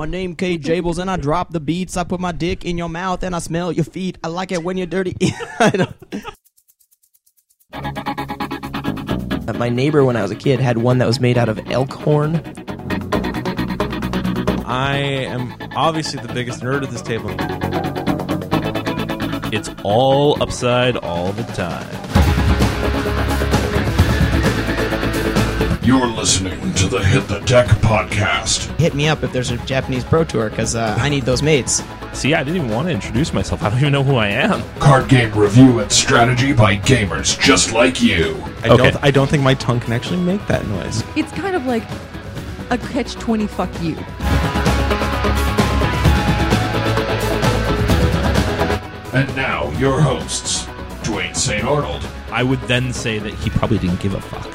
My name K Jables, and I drop the beats. I put my dick in your mouth, and I smell your feet. I like it when you're dirty. I don't- my neighbor, when I was a kid, had one that was made out of elk horn. I am obviously the biggest nerd at this table. It's all upside all the time. You're listening to the Hit the Deck podcast. Hit me up if there's a Japanese pro tour, because uh, I need those mates. See, I didn't even want to introduce myself. I don't even know who I am. Card game review and strategy by gamers just like you. I Okay. don't. I don't think my tongue can actually make that noise. It's kind of like a catch 20 fuck you. And now, your hosts, Dwayne St. Arnold, I would then say that he probably didn't give a fuck.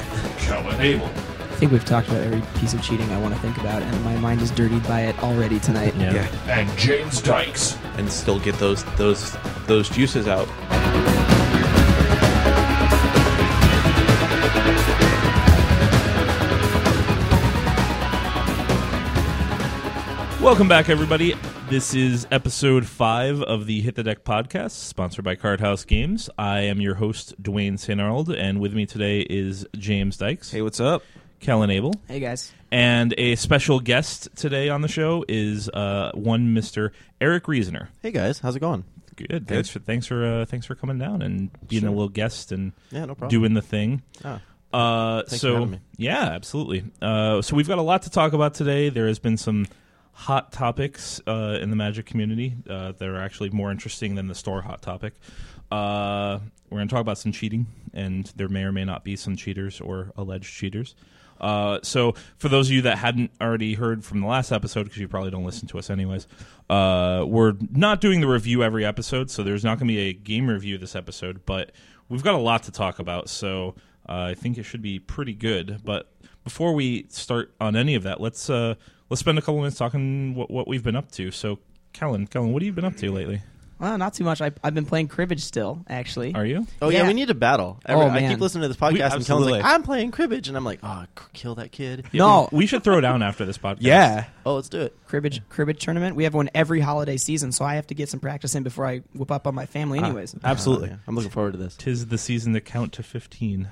Kellen Abel, I think we've talked about every piece of cheating I want to think about, and my mind is dirtied by it already tonight. Yeah. and James Dykes. and still get those those those juices out. Welcome back, everybody. This is episode five of the Hit the Deck podcast, sponsored by Card House Games. I am your host, Dwayne St. Arnold, and with me today is James Dykes, Hey, what's up? Kellen Abel, Hey guys. and a special guest today on the show is uh, one Mister Eric Reasoner. Hey guys, how's it going? Good. Thanks for thanks for uh, thanks for coming down and being a little guest and Yeah, no problem. doing the thing. Ah, Uh, Thanks for so having me. yeah, absolutely. Uh, so we've got a lot to talk about today. There has been some hot topics uh, in the Magic community uh, that are actually more interesting than the store hot topic. Uh, we're going to talk about some cheating, and there may or may not be some cheaters or alleged cheaters. Uh, so, for those of you that hadn't already heard from the last episode, because you probably don't listen to us anyways, uh, we're not doing the review every episode, so there's not going to be a game review this episode, but we've got a lot to talk about, so uh, I think it should be pretty good. But before we start on any of that, let's uh, let's spend a couple minutes talking what, what we've been up to. So, Kellen, Kellen, what have you been up to lately? Well, not too much. I, I've been playing cribbage still, actually. Are you? Oh yeah. Yeah. we need to battle. Every, Oh, I keep listening to this We- podcast and Kellen's like, "I'm playing cribbage," and I'm like, "Oh, c- kill that kid." No, we should throw down after this podcast. Yeah. Oh, let's do it. cribbage cribbage tournament. We have one every holiday season, so I have to get some practice in before I whip up on my family. Anyways, Absolutely. Oh, yeah. I'm looking forward to this. Tis the season to count to fifteen.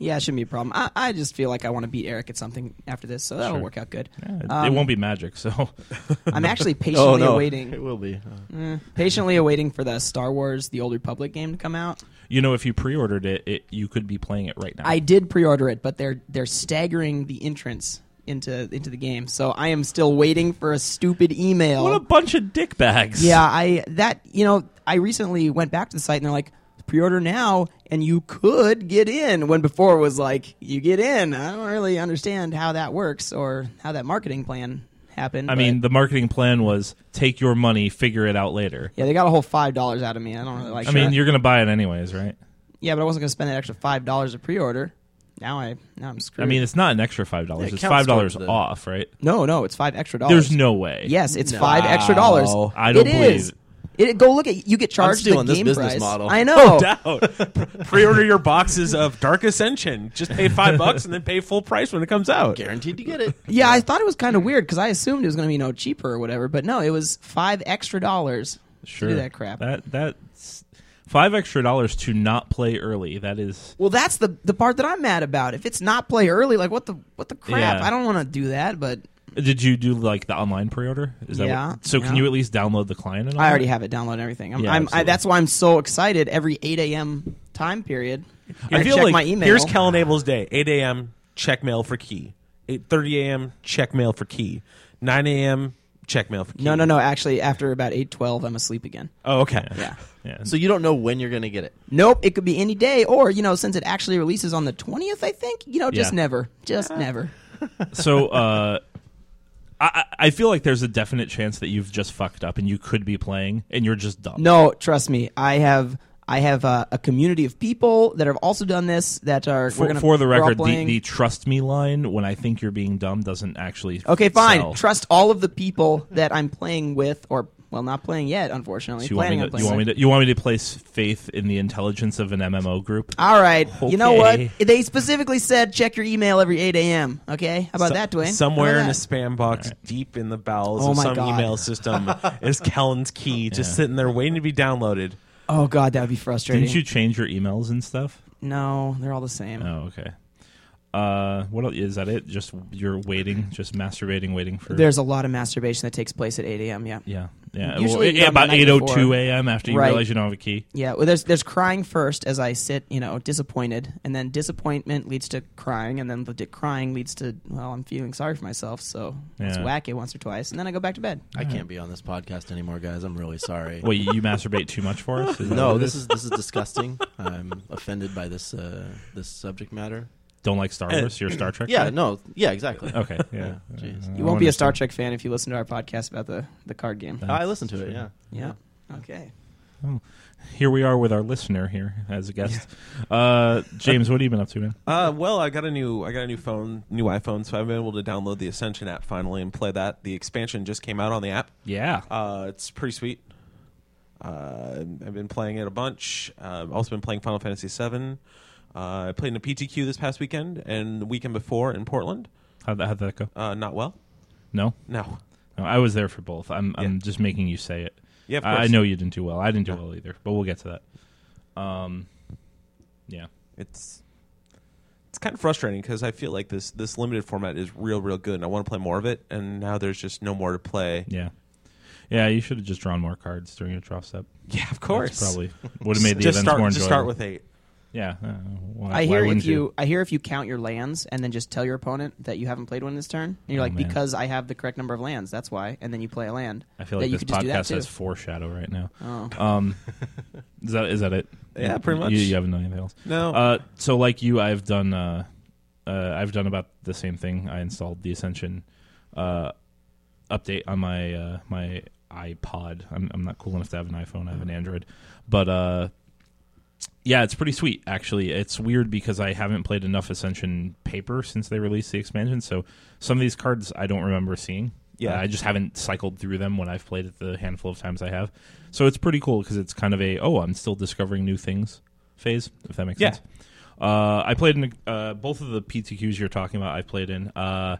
Yeah, it shouldn't be a problem. I, I just feel like I want to beat Eric at something after this, so that'll Sure. work out good. Yeah, it, it Um, won't be magic, so I'm actually Oh patiently no, awaiting, it will be. Uh, patiently awaiting for the Star Wars: The Old Republic game to come out. you know if you pre-ordered it, it you could be playing it right now. I did pre-order it, but they're they're staggering the entrance into into the game, so I am still waiting for a stupid email. what a bunch of dick bags. Yeah, I that you know I recently went back to the site and they're like pre-order now and you could get in when before it was like you get in. I don't really understand how that works or how that marketing plan happened. I mean, the marketing plan was take your money, figure it out later. yeah, they got a whole five dollars out of me. I don't really like. I mean, you're going to buy it anyways, right? yeah, but I wasn't going to spend that extra five dollars to pre-order. Now I now I'm screwed. I mean, it's not an extra five dollars. Yeah, it's five dollars off, right? no, no, it's five extra dollars. There's no way. Yes, it's five extra dollars. I don't It believe is. It. It, go look at you get charged stealing the this game business price. model. I know. No Doubt. Pre-order your boxes of Dark Ascension. Just pay five bucks and then pay full price when it comes out. guaranteed to get it. Yeah, I thought it was kind of weird because I assumed it was going to be no cheaper or whatever, but no, it was five extra dollars Sure. to do that crap. That that's five extra dollars to not play early. That is well, that's the the part that I'm mad about. If it's not play early, like what the what the crap? Yeah. I don't want to do that, but Did you do like the online pre-order? Is that Yeah, what, so? Can you at least download the client? And all I already that? have it downloaded and everything. I'm, Yeah, I'm I, that's why I'm so excited every 8 a.m. time period. I feel check like my email. here's Kellen Abel's day: 8 a.m. check mail for key, 8:30 a.m. check mail for key, 9 a.m. check mail for key. No, no, no. Actually, after about 8:12, I'm asleep again. Oh, okay. Yeah. Yeah. So you don't know when you're gonna get it. Nope, it could be any day, or you know, since it actually releases on the 20th, I think. You know, just Yeah. never, just never. so uh, I I feel like there's a definite chance that you've just fucked up and you could be playing and you're just dumb. No, trust me. I have I have uh, a community of people that have also done this that are For, gonna, for the record, the, the trust me line when I think you're being dumb doesn't actually. okay, fine. sell. Trust all of the people that I'm playing with or Well, not playing yet, unfortunately. So you want, me to, you want me to you want me to place faith in the intelligence of an MMO group? All right. You know what? They specifically said check your email every 8 a.m. Okay? How about So- that, Dwayne? Somewhere about in a spam box, deep in the bowels Oh of some God. email system, is Kellen's key, just Yeah. sitting there waiting to be downloaded. Oh god, that would be frustrating. Didn't you change your emails and stuff? No, they're all the same. Oh, okay. Uh, what else, is that? It just you're waiting, just masturbating, waiting for. There's a lot of masturbation that takes place at 8 a.m. Yeah. yeah, yeah. Usually well, yeah, about night eight oh two a.m. after you Right. realize you don't have a key. Yeah, well, there's there's crying first as I sit, you know, disappointed, and then disappointment leads to crying, and then the di- crying leads to well, I'm feeling sorry for myself, so let's Yeah. whack it once or twice, and then I go back to bed. I can't be on this podcast anymore, guys. I'm really sorry. Wait, you, you masturbate too much for us? Is no, what it this is this is disgusting. I'm offended by this uh, this subject matter. Don't like Star Wars. You're a Star Trek. Yeah, guy? no, yeah, exactly. Okay. Yeah. Jeez. You won't be a Star. Trek fan if you listen to our podcast about the the card game. Uh, I listen to it. Yeah, Yeah. Okay. Here we are with our listener here as a guest. Uh, James, what have you been up to, man? Uh, well, I got a new I got a new phone, new iPhone, so I've been able to download the Ascension app finally and play that. The expansion just came out on the app. Yeah. Uh, it's pretty sweet. Uh, I've been playing it a bunch. Uh, I've also been playing Final Fantasy VII. Uh, I played in a PTQ this past weekend and the weekend before in Portland. How'd that, how'd that go? Uh, not well. No? No. no, I was there for both. I'm I'm just making you say it. Yeah, of I, I course. know you didn't do well. I didn't do well either, but we'll get to that. Um, yeah. It's it's kind of frustrating because I feel like this this limited format is real, real good, and I want to play more of it. And now there's just no more to play. Yeah. Yeah, you should have just drawn more cards during your draw step. Yeah, of That's course. probably would have made the just events start more just enjoyable. start with eight. Yeah. Uh, why, I hear wouldn't if you, I hear if you count your lands and then just tell your opponent that you haven't played one this turn, and you're Oh, like, man. because I have the correct number of lands, that's why, and then you play a land. I feel like you this could just do that podcast too. has foreshadow right now. Oh. Um, is that is that it? Yeah, pretty much. You, you haven't done anything else. No. Uh, so like you, I've done uh, uh, I've done about the same thing. I installed the Ascension uh, update on my uh, my iPod. I'm, I'm not cool enough to have an iPhone. I have an Android, but uh, yeah, it's pretty sweet. Actually, it's weird because I haven't played enough Ascension paper since they released the expansion. So some of these cards I don't remember seeing. Yeah. Uh, I just haven't cycled through them when I've played it the handful of times I have. So it's pretty cool because it's kind of a oh I'm still discovering new things phase if that makes Yeah. sense. Uh, I played in uh, both of the PTQs you're talking about. I played in uh,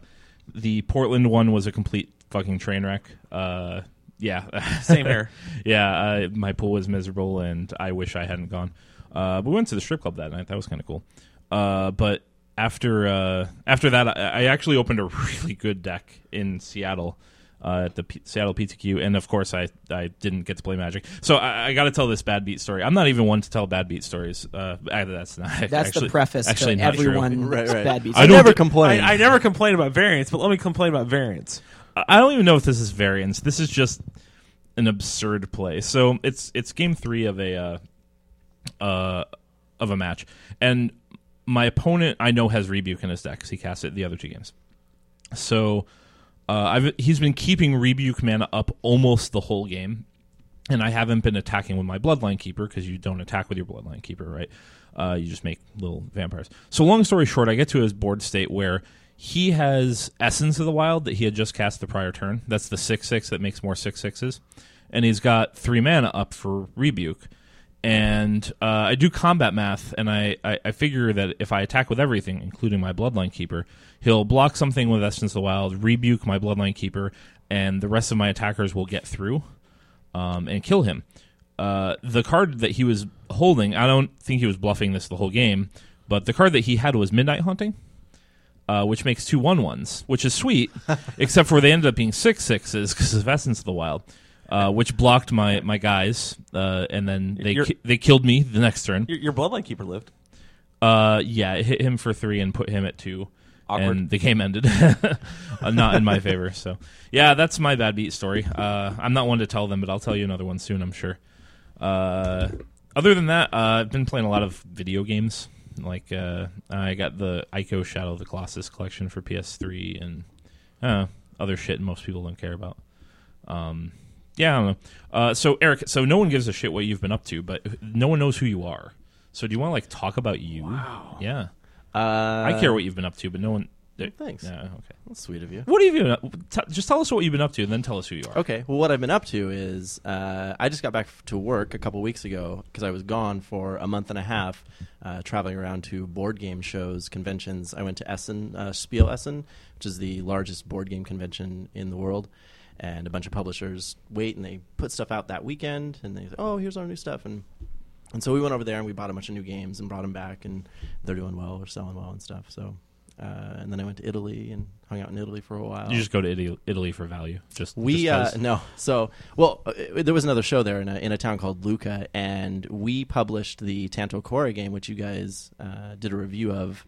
the Portland one was a complete fucking train wreck. Uh, yeah, Same here. yeah, uh, my pool was miserable, and I wish I hadn't gone. Uh, we went to the strip club that night. That was kind of cool. Uh, but after uh, after that, I, I actually opened a really good deck in Seattle uh, at the P- Seattle PTQ, and of course, I I didn't get to play Magic. So I, I got to tell this bad beat story. I'm not even one to tell bad beat stories. Uh, I- that's not That's actually, the preface Actually, to not everyone. Right, right. Bad beats. I I, never complain. I, I never complain about variance, but let me complain about variance. I don't even know if this is variance. This is just an absurd play. So it's it's game three of a uh, uh, of a match, and my opponent I know has rebuke in his deck because he cast it the other two games. So uh, he's been keeping rebuke mana up almost the whole game, and I haven't been attacking with my bloodline keeper because you don't attack with your bloodline keeper, right? Uh, you just make little vampires. So long story short, I get to his board state where he has Essence of the Wild that he had just cast the prior turn. That's the six six that makes more six sixes, and he's got three mana up for rebuke. And uh, I do combat math, and I, I, I figure that if I attack with everything, including my Bloodline Keeper, he'll block something with Essence of the Wild, rebuke my Bloodline Keeper, and the rest of my attackers will get through um, and kill him. Uh, the card that he was holding, I don't think he was bluffing this the whole game, but the card that he had was Midnight Haunting. uh, which makes two one ones, which is sweet, except for they ended up being six sixes because of Essence of the Wild, uh, which blocked my my guys, uh, and then they ki- they killed me the next turn. Your, your bloodline keeper lived. Uh, yeah, it hit him for three and put him at two. Awkward. And the game ended. Uh, not in my favor. So, yeah, that's my bad beat story. Uh, I'm not one to tell them, but I'll tell you another one soon, I'm sure. Uh, other than that, uh, I've been playing a lot of video games. Like, uh, I got the Ico Shadow of the Colossus collection for PS3 and uh, other shit most people don't care about. Um, yeah, I don't know. Uh, so, Eric, so no one gives a shit what you've been up to, but no one knows who you are. So, do you want to like talk about you? Wow. Yeah. uh, I care what you've been up to, but no one Thanks. Yeah, okay. That's sweet of you. What have you been up, t- just tell us what you've been up to and then tell us who you are. Okay. Well, what I've been up to is uh, I just got back to work a couple weeks ago because I was gone for a month and a half, uh, traveling around to board game shows, conventions. I went to Essen, uh, Spiel Essen, which is the largest board game convention in the world, and a bunch of publishers wait and they put stuff out that weekend, and they say, "Oh, here's our new stuff," and and so we went over there and we bought a bunch of new games and brought them back, and they're doing well, they're selling well and stuff. So. Uh, and then I went to Italy and hung out in Italy for a while. You just go to Italy, Italy for value. Just We just uh, no, so well, uh, there was another show there in a, in a town called Lucca, and we published the Tanto Cuore game, which you guys uh, did a review of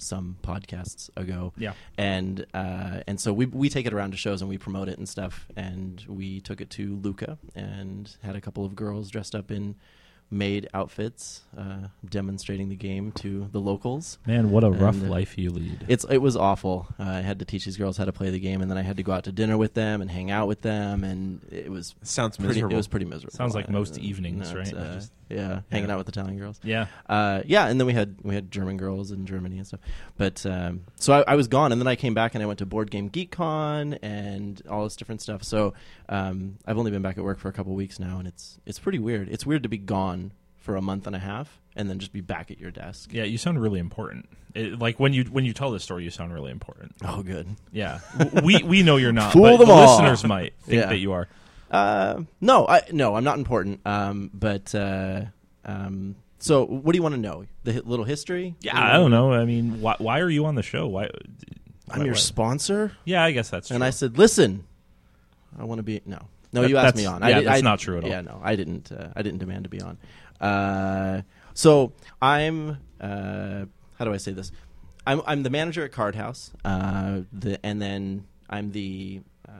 some podcasts ago. Yeah. and uh, and so we we take it around to shows and we promote it and stuff, and we took it to Lucca and had a couple of girls dressed up in maid outfits, uh, demonstrating the game to the locals. Man, what a rough And, uh, life you lead. It's it was awful. Uh, I had to teach these girls how to play the game, and then I had to go out to dinner with them and hang out with them, and it was Sounds pretty. miserable. It was pretty miserable. Sounds like most Uh, evenings, it's, right? uh, Just- yeah, hanging out with Italian girls. yeah. Uh, yeah, and then we had we had German girls in Germany and stuff. But um, so I, I was gone, and then I came back and I went to Board Game Geek Con and all this different stuff. So um, I've only been back at work for a couple weeks now, and it's it's pretty weird. It's weird to be gone for a month and a half and then just be back at your desk. Yeah, you sound really important. It, like when you when you tell this story, you sound really important. Oh, good. Yeah, we we know you're not, Fool but them the all. listeners might think Yeah. that you are. Uh, no, I no, I'm not important. Um, but uh, um, so what do you want to know? The hi- little history? Yeah, I don't know. I mean, why why are you on the show? Why? I'm why- your why- sponsor, Yeah, I guess that's true. and I said, listen, I want to be no. No, That- you asked me on. yeah, I that's I- not true at all. Yeah, no, I didn't. Uh, I didn't demand to be on. Uh, so I'm. Uh, how do I say this? I'm I'm the manager at Card House. Uh, the and then I'm the. Uh,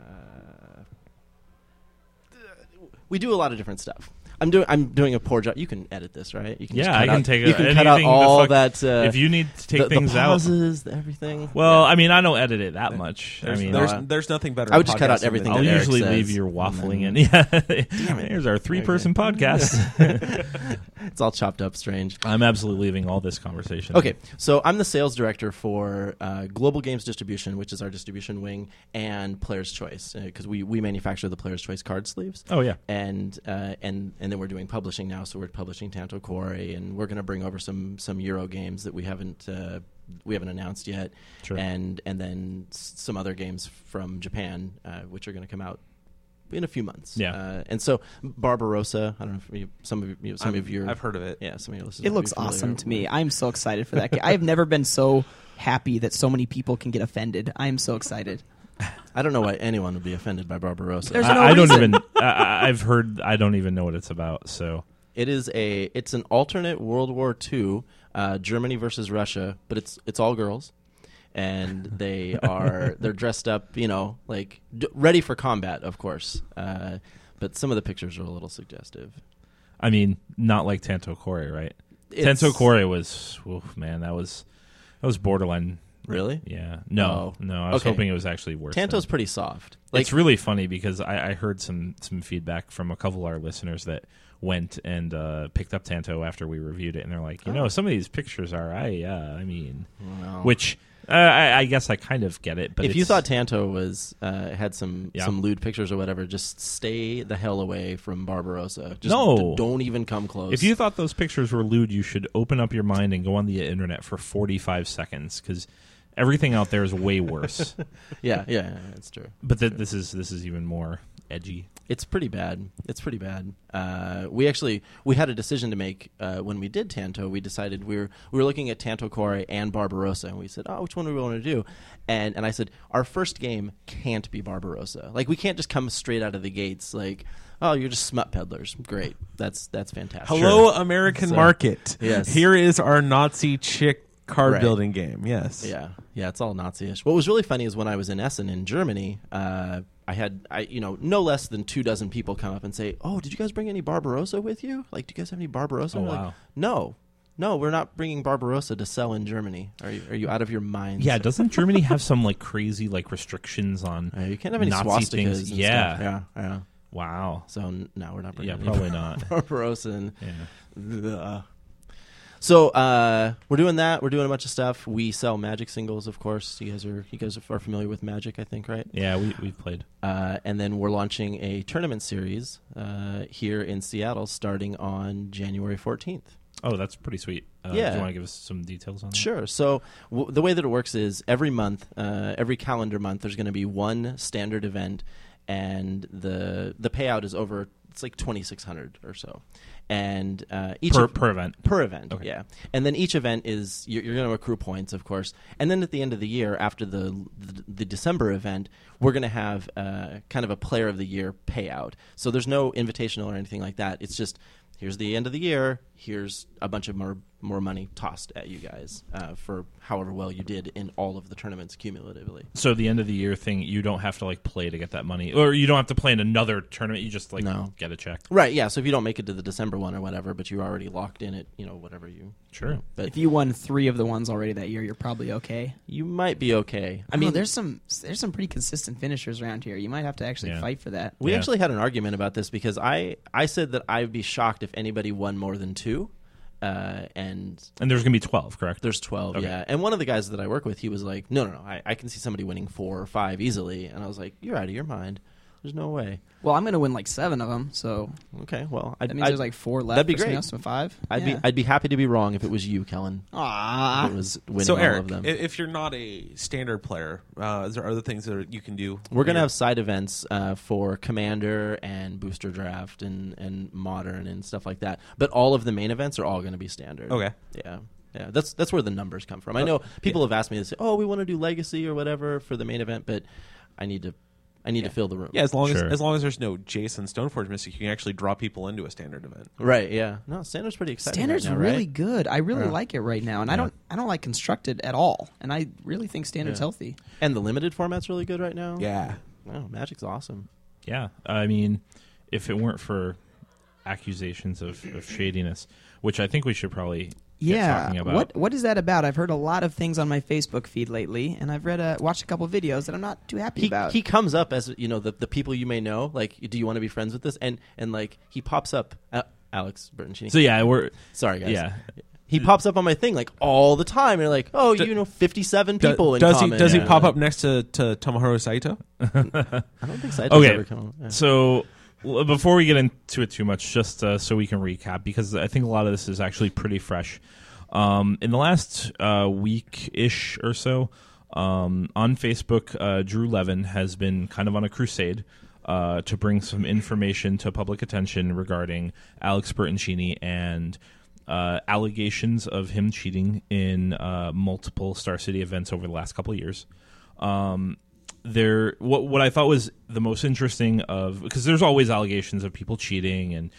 we do a lot of different stuff. I'm doing I'm doing a poor job. You can edit this, right? You can just Yeah, cut I can out- take you can cut out all fuck- that. Uh, if you need to take the, things the out, pauses, the everything. well, Yeah. I mean, I don't edit it that much. I mean, there's, No, there's nothing better. I in would just cut out everything than I'll Eric usually says, leave your and waffling in. then- Yeah, here's our three-person Okay. podcast. it's all chopped up, strange. I'm absolutely leaving all this conversation. Okay, so I'm the sales director for uh, Global Games Distribution, which is our distribution wing, and Player's Choice, because we, we manufacture the Player's Choice card sleeves. Oh yeah. And uh, and and then we're doing publishing now, so we're publishing Tanto Cuore, and we're going to bring over some some Euro games that we haven't uh, we haven't announced yet, Sure. and and then s- some other games from Japan, uh, which are going to come out in a few months. Yeah. uh, and so Barbarossa, I don't know if you, some of you, some I'm- of your I've heard of it. yeah, some of your listeners It looks awesome to me. I'm so excited for that. game. I've never been so happy that so many people can get offended. I am so excited. I don't know why anyone would be offended by Barbarossa. There's I, no I don't reason. even. I- I, I've heard. I don't even know what it's about. So It is a it's an alternate World War II, uh, Germany versus Russia, but it's it's all girls, and they are they're dressed up, you know, like d- ready for combat, of course. Uh, but some of the pictures are a little suggestive. I mean, not like Tanto Cuore, right? It's- Tanto Cuore was. Oof, man, that was that was borderline. Really? Yeah. No. Oh. No. I was Okay. hoping it was actually worse. Tanto's pretty soft. Like it's really funny because I, I heard some some feedback from a couple of our listeners that went and uh, picked up Tanto after we reviewed it, and they're like, you know, Oh. some of these pictures are, I, uh, I mean, Wow. which uh, I, I guess I kind of get it, but if you thought Tanto was uh, had some Yeah. some lewd pictures or whatever, just stay the hell away from Barbarossa. Just No. d- don't even come close. if you thought those pictures were lewd, you should open up your mind and go on the internet for forty five seconds because everything out there is way worse. yeah, yeah, yeah, it's true. but th- this is this is even more edgy. It's pretty bad. It's pretty bad. Uh, we actually we had a decision to make uh, when we did Tanto. We decided we were we were looking at Tanto Cuore and Barbarossa, and we said, "Oh, which one do we want to do?" And and I said, "Our first game can't be Barbarossa. Like we can't just come straight out of the gates like." Oh, you're just smut peddlers. Great, that's that's fantastic. Hello, American So- market. Yes. Here is our Nazi chick card Right. building game. Yes. Yeah, yeah, it's all Nazi-ish. What was really funny is when I was in Essen in Germany, uh, I had, I you know, no less than two dozen people come up and say, "Oh, did you guys bring any Barbarossa with you? Like, do you guys have any Barbarossa?" Oh, We're like, no, no, we're not bringing Barbarossa to sell in Germany. Are you, are you out of your mind? Yeah, doesn't Germany have some like crazy like restrictions on? Uh, you can't have any Nazi swastikas. things? and Yeah. stuff. yeah, yeah. Wow. So n- no, we're not bringing. Yeah, any probably not. Barbarossa. And, Yeah. Ugh. So uh, we're doing that. We're doing a bunch of stuff. We sell Magic singles, of course. You guys are you guys are familiar with Magic, I think, right? Yeah, we we've played. Uh, and then we're launching a tournament series uh, here in Seattle, starting on January fourteenth. Oh, that's pretty sweet. Uh, Yeah. Do you want to give us some details on that? Sure. So w- the way that it works is every month, uh, every calendar month, there's going to be one standard event, and the the payout is over. It's like twenty six hundred or so, and uh, each Per, per event. per event. Okay. Yeah, and then each event is you're, you're going to accrue points, of course, and then at the end of the year, after the the, the December event, we're going to have uh, kind of a Player of the Year payout. So there's no invitational or anything like that. It's just here's the end of the year. Here's a bunch of more more money tossed at you guys uh, for however well you did in all of the tournaments cumulatively. So the end of the year thing, you don't have to like play to get that money, or you don't have to play in another tournament. You just like No. get a check. Right. Yeah. So if you don't make it to the December one or whatever, but you're already locked in it, you know, whatever you. Sure. But If you won three of the ones already that year, you're probably okay. you might be okay. I mean, there's some there's some pretty consistent finishers around here. You might have to actually Yeah. fight for that. We Yeah. actually had an argument about this because I, I said that I'd be shocked if anybody won more than two, uh, and And there's gonna be twelve, correct? there's twelve. Okay. Yeah, and one of the guys that I work with, he was like, "No, no, no, I, I can see somebody winning four or five easily," and I was like, "You're out of your mind. There's no way." Well, I'm going to win like seven of them, so Okay, well, I'd, that means I'd, there's like four left. that'd be great. else, so five. I'd yeah. be I'd be happy to be wrong if it was you, Kellen. Ah, If it was winning so all Eric, of them. if you're not a standard player, uh, is there other things that you can do? We're gonna have side events uh, for Commander and Booster Draft and and Modern and stuff like that. But all of the main events are all going to be standard. Okay. Yeah. Yeah. That's that's where the numbers come from. I know people have asked me to say, "Oh, we want to do Legacy or whatever for the main event," but I need to I need to fill the room. Yeah, as long Sure. as as long as there's no Jason Stoneforge Mystic, you can actually draw people into a standard event. Right. Yeah. No, Standard's pretty exciting. Standard's right now, really right? good. I really Yeah. like it right now, and I don't I don't like constructed at all. And I really think standard's Yeah. healthy. And the limited format's really good right now. Yeah. No, Magic's awesome. Yeah, I mean, if it weren't for accusations of, of shadiness, which I think we should probably get Yeah. talking about. What what is that about? I've heard a lot of things on my Facebook feed lately, and I've read a watched a couple videos that I'm not too happy He, about. he comes up as you know the, the people you may know like do you want to be friends with this and and like he pops up uh, Alex Bertoncini So yeah, we're sorry guys yeah. he pops up on my thing like all the time and you're like oh Do- you know 57 Do- people in does common. he does Yeah. he pop up next to, to Tomohiro Saito? I don't think Saito's Okay. ever come yeah. So l- before we get into it too much, just uh, so we can recap, because I think a lot of this is actually pretty fresh. Um, in the last uh, week ish or so, um, on Facebook, uh, Drew Levin has been kind of on a crusade uh, to bring some information to public attention regarding Alex Bertoncini and uh, allegations of him cheating in uh, multiple Star City events over the last couple of years. Um, there, what what I thought was the most interesting of because there's always allegations of people cheating and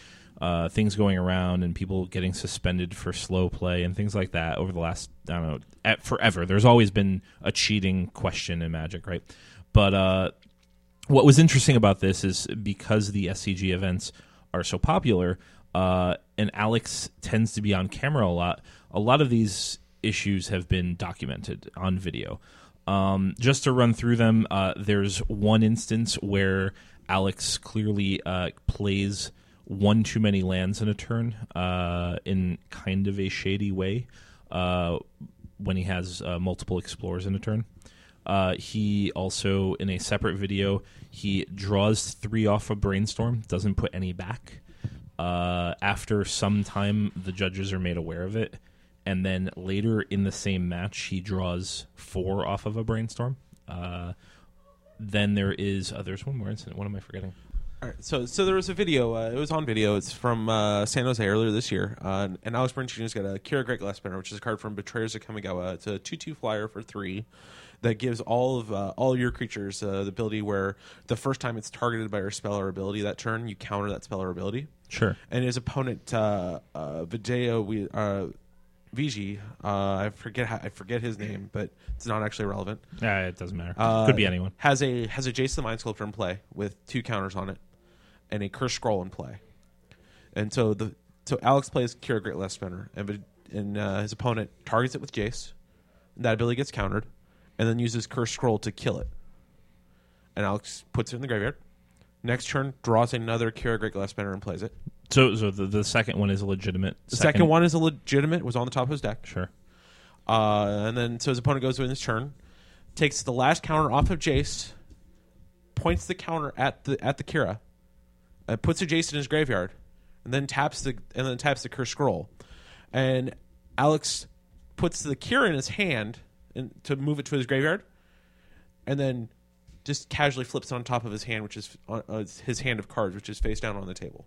uh, things going around and people getting suspended for slow play and things like that over the last I don't know at, forever. There's always been a cheating question in Magic, right? But uh, what was interesting about this is because the SCG events are so popular, uh, and Alex tends to be on camera a lot. A lot of these issues have been documented on video. Um, just to run through them, uh, there's one instance where Alex clearly uh, plays one too many lands in a turn uh, in kind of a shady way uh, when he has uh, multiple explorers in a turn. Uh, he also, in a separate video, he draws three off a brainstorm, doesn't put any back. After some time, the judges are made aware of it, and then later in the same match, he draws four off of a brainstorm. Uh, then there is, uh, there's one more incident. What am I forgetting? All right, so so there was a video. Uh, it was on video. It's from uh, San Jose earlier this year. Uh, and Alex Bertoncini's got a Kira Great Glass Spinner, which is a card from Betrayers of Kamigawa. It's a two-two flyer for three that gives all of uh, all your creatures uh, the ability where the first time it's targeted by your spell or ability that turn, you counter that spell or ability. Sure. And his opponent, uh, uh, we uh, Vigi, uh, I forget how, I forget his name, but it's not actually relevant. Uh, it doesn't matter. Uh, Could be anyone. Has a has a Jace the Mind Sculptor in play with two counters on it, and a Curse Scroll in play. And so the so Alex plays Kira Great Glass Spinner, and and uh, his opponent targets it with Jace. And that ability gets countered, and then uses Curse Scroll to kill it. And Alex puts it in the graveyard. Next turn, draws another Kira Great Glass Spinner and plays it. So, so the, the second one is a legitimate. The second, one is a legitimate. Was on the top of his deck. sure. Uh, and then so his opponent goes in his turn, takes the last counter off of Jace, points the counter at the at the Kira, uh, puts a Jace in his graveyard, and then taps the and then taps the curse scroll, and Alex puts the Kira in his hand and to move it to his graveyard, and then just casually flips it on top of his hand, which is uh, uh, his hand of cards, which is face down on the table.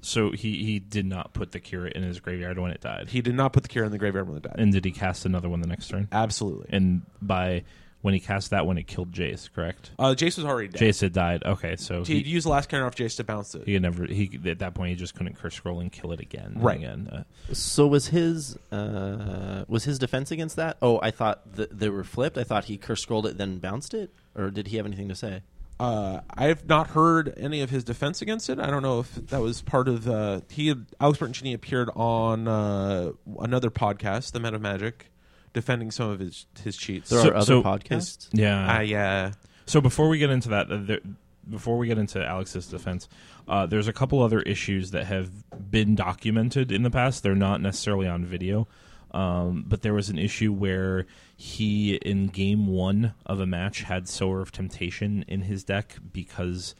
So he he did not put the Kira in his graveyard when it died. He did not put the Kira in the graveyard when it died. and did he cast another one the next turn? Absolutely. And by when he cast that one, it killed Jace. Correct. Uh, Jace was already dead. Jace had died. Okay, so He'd he, use the last counter off Jace to bounce it. he had never he at that point he just couldn't curse scroll and kill it again. and Right. Again. Uh, So was his uh, was his defense against that? Oh, I thought th- they were flipped. I thought he curse scrolled it then bounced it, or did he have anything to say? Uh, I've not heard any of his defense against it. I don't know if that was part of the. He had, Alex Bertoncini appeared on uh, another podcast, The Men of Magic, defending some of his his cheats. There So- are other so- podcasts. yeah. Uh, yeah. So before we get into that, uh, there, before we get into Alex's defense, uh, there's a couple other issues that have been documented in the past. They're not necessarily on video, um, but there was an issue where he, in game one of a match, had Sower of Temptation in his deck because,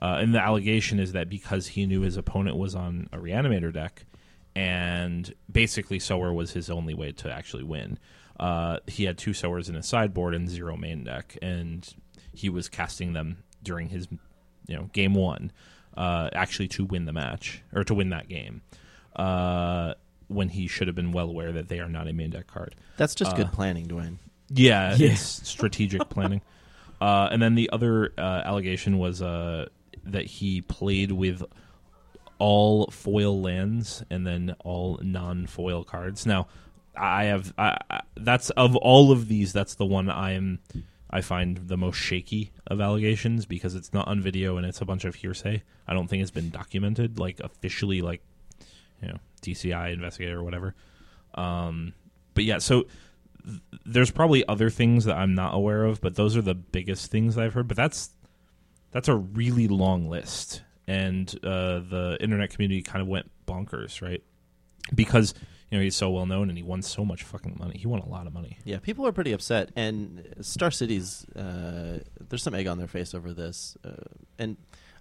uh, and the allegation is that because he knew his opponent was on a Reanimator deck, and basically Sower was his only way to actually win. Uh, he had two Sowers in his sideboard and zero main deck, and he was casting them during his, you know, game one, uh, actually to win the match or to win that game. Uh, when he should have been well aware that they are not a main deck card. That's just Uh, good planning, Dwayne. Yeah, Yeah. it's strategic planning. Uh, and then the other uh, allegation was uh, that he played with all foil lands and then all non-foil cards. Now, I have I, I, that's of all of these, that's the one I am I find the most shaky of allegations because it's not on video and it's a bunch of hearsay. I don't think it's been documented like officially, like you know DCI investigator or whatever. Um, but yeah, so th- there's probably other things that I'm not aware of, but those are the biggest things I've heard. But that's that's a really long list, and uh, the internet community kind of went bonkers, right? Because you know he's so well known and he won so much fucking money. He won a lot of money. Yeah, people are pretty upset, and Star City's uh, there's some egg on their face over this, uh, and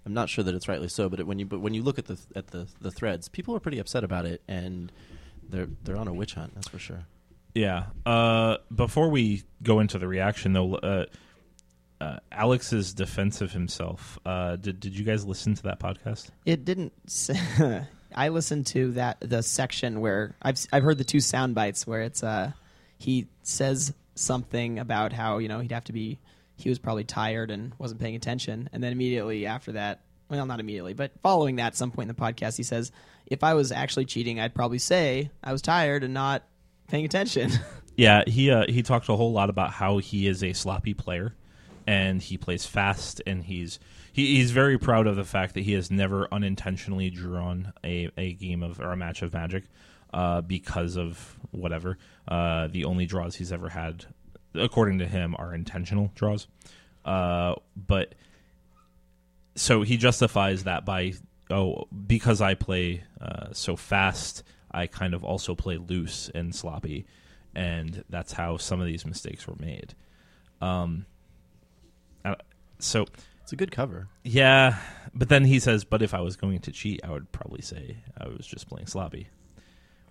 I'm not sure that it's rightly so. But it, when you but when you look at the at the the threads, people are pretty upset about it, and they're they're on a witch hunt. That's for sure. Yeah. Uh, before we go into the reaction, though, uh, uh, Alex's defense of himself. Uh, did did you guys listen to that podcast? It didn't. I listened to that the section where I've s- I've heard the two sound bites where it's uh he says something about how you know he'd have to be he was probably tired and wasn't paying attention and then immediately after that well not immediately but following that at some point in the podcast he says if I was actually cheating I'd probably say I was tired and not paying attention. Yeah, he uh, he talked a whole lot about how he is a sloppy player, and he plays fast, and he's he, he's very proud of the fact that he has never unintentionally drawn a, a game of or a match of Magic, uh, because of whatever. Uh, the only draws he's ever had, according to him, are intentional draws. Uh, but so he justifies that by oh because I play uh, so fast, I kind of also play loose and sloppy, and that's how some of these mistakes were made. Um, uh, so It's a good cover. yeah, but then he says, "But if I was going to cheat, I would probably say I was just playing sloppy,"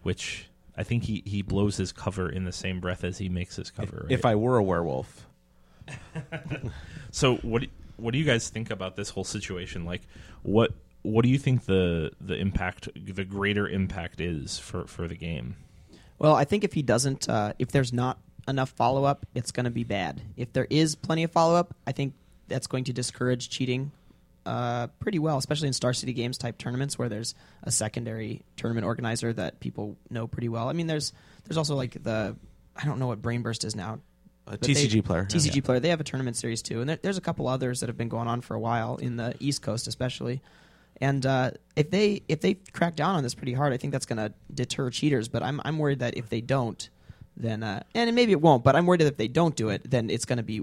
which I think he he blows his cover in the same breath as he makes his cover. If right? I were a werewolf, So what do, what do you guys think about this whole situation? Like, what what do you think the the impact, the greater impact is for for the game? Well, I think if he doesn't, uh, if there's not enough follow up, it's going to be bad. If there is plenty of follow up, I think that's going to discourage cheating uh, pretty well, especially in Star City Games type tournaments where there's a secondary tournament organizer that people know pretty well. I mean, there's there's also like the I don't know what Brainburst is now. a TCG they- player. TCG player. They have a tournament series too, and there, there's a couple others that have been going on for a while in the East Coast, especially. And uh, if they if they crack down on this pretty hard, I think that's going to deter cheaters. But I'm I'm worried that if they don't, then uh, and maybe it won't. But I'm worried that if they don't do it, then it's going to be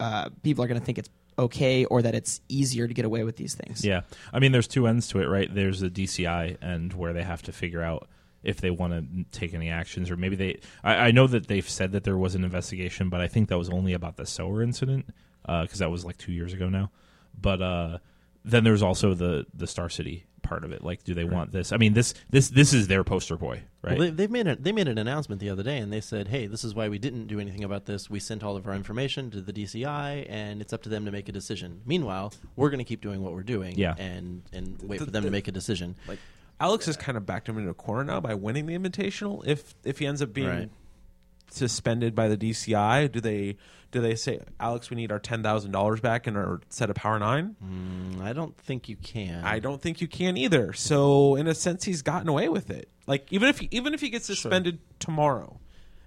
uh, people are going to think it's okay or that it's easier to get away with these things. Yeah, I mean, there's two ends to it, right? There's the DCI end where they have to figure out if they want to take any actions, or maybe they. I, I know that they've said that there was an investigation, but I think that was only about the sower incident because that was like two years ago now. But uh, then there's also the the Star City part of it. Like, do they want this? I mean, this this this is their poster boy, right? Well, they, they've made a, they made an announcement the other day, and they said, "Hey, this is why we didn't do anything about this. We sent all of our information to the DCI, and it's up to them to make a decision. Meanwhile, we're going to keep doing what we're doing, Yeah. and and wait The- for them the- to make a decision. Like Alex has kind of backed him into a corner now by winning the Invitational. If if he ends up being Right. suspended by the DCI, do they do they say Alex, we need our ten thousand dollars back in our set of Power Nine? Mm, I don't think you can. I don't think you can either. So in a sense, he's gotten away with it. Like even if he, even if he gets suspended tomorrow,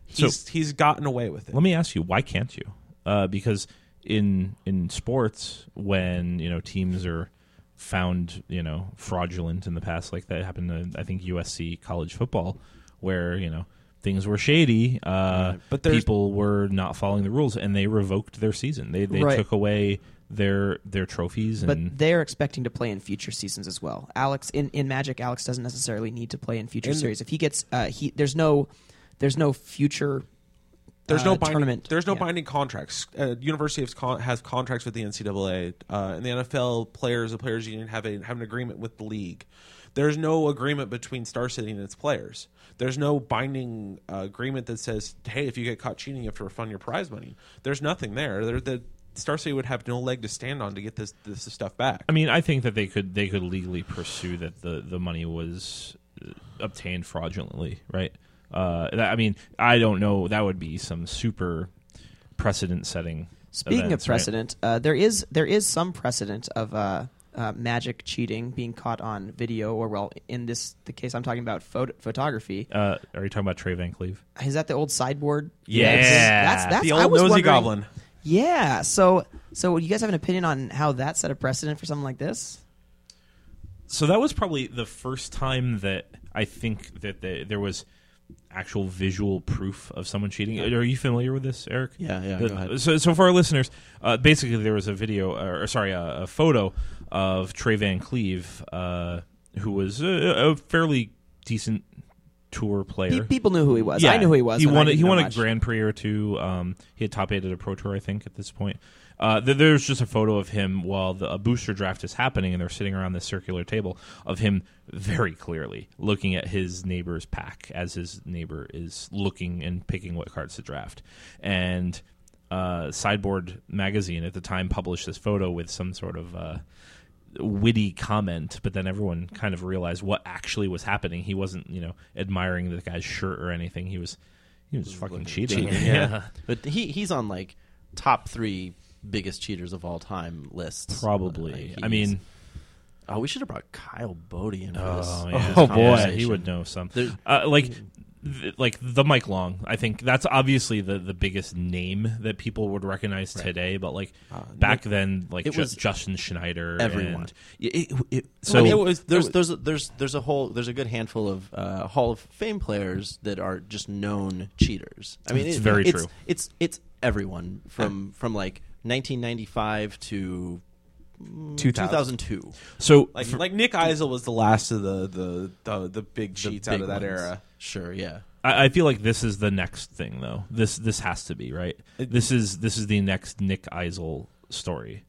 he's he's gotten away with it. Let me ask you, why can't you? Uh, because in in sports, when you know teams are found you know fraudulent in the past, like that happened to I think USC college football, where you know things were shady, uh, But people were not following the rules, and they revoked their season. They they Right. took away their their trophies, But and they're expecting to play in future seasons as well. Alex in, in Magic, Alex doesn't necessarily need to play in future In- series. If he gets, uh, he there's no, there's no future. There's uh, no binding, tournament. There's no Yeah. binding contracts. Uh, University has, con- has contracts with the NCAA, uh, and the NFL players, the players union have a have an agreement with the league. There's no agreement between Star City and its players. There's no binding uh, agreement that says, "Hey, if you get caught cheating, you have to refund your prize money." There's nothing there. There, the Star City would have no leg to stand on to get this this stuff back. I mean, I think that they could they could legally pursue that the the money was uh, obtained fraudulently, right? Uh, that, I mean, I don't know. That would be some super precedent setting. Speaking of precedent, uh, there is there is some precedent of uh, uh, Magic cheating being caught on video, or well, in this the case I'm talking about photo- photography. uh, are you talking about Trey Van Cleve? Is that the old sideboard? Yeah. that's that's the I old was nosy goblin. Yeah. So so you guys have an opinion on how that set a precedent for something like this? So that was probably the first time that I think that the, there was actual visual proof of someone cheating. Are you familiar with this, Eric? Yeah, yeah, The- go ahead. So, so for our listeners, uh, basically there was a video, or, or sorry, a, a photo of Trey Van Cleve, uh, who was a, a fairly decent tour player. Pe- people knew who he was. I knew who he was. He won. A, he won a much. Grand Prix or two. Um, he had top eight at a Pro Tour, I think, at this point. Uh, th- there's just a photo of him while the a booster draft is happening, and they're sitting around this circular table of him very clearly looking at his neighbor's pack as his neighbor is looking and picking what cards to draft. And uh, Sideboard magazine at the time published this photo with some sort of uh, witty comment, but then everyone kind of realized what actually was happening. He wasn't, you know, admiring the guy's shirt or anything. He was he was fucking cheating. cheating, yeah. But he he's on like top three biggest cheaters of all time lists. Probably. Uh, I mean, oh, we should have brought Kyle Boddy into this. oh, yeah. he would know something. Uh, like, th- like the Mike Long. I think that's obviously the the biggest name that people would recognize today. But like back then, like it Ju- was Justin Schneider, everyone. and- it, it, it- so I mean, it was there's it was- there's a, there's there's a whole there's a good handful of uh, Hall of Fame players that are just known cheaters. I mean, It's it- very it's, true. It's it's everyone from from like 1995 to mm, 2000. 2002. so like for- like Nick Eisel was the last of the the the, the big The cheats big out of that ones. era. Sure, yeah. I, I feel like this is the next thing, though. This this has to be right. This is this is the next Nick Eisel story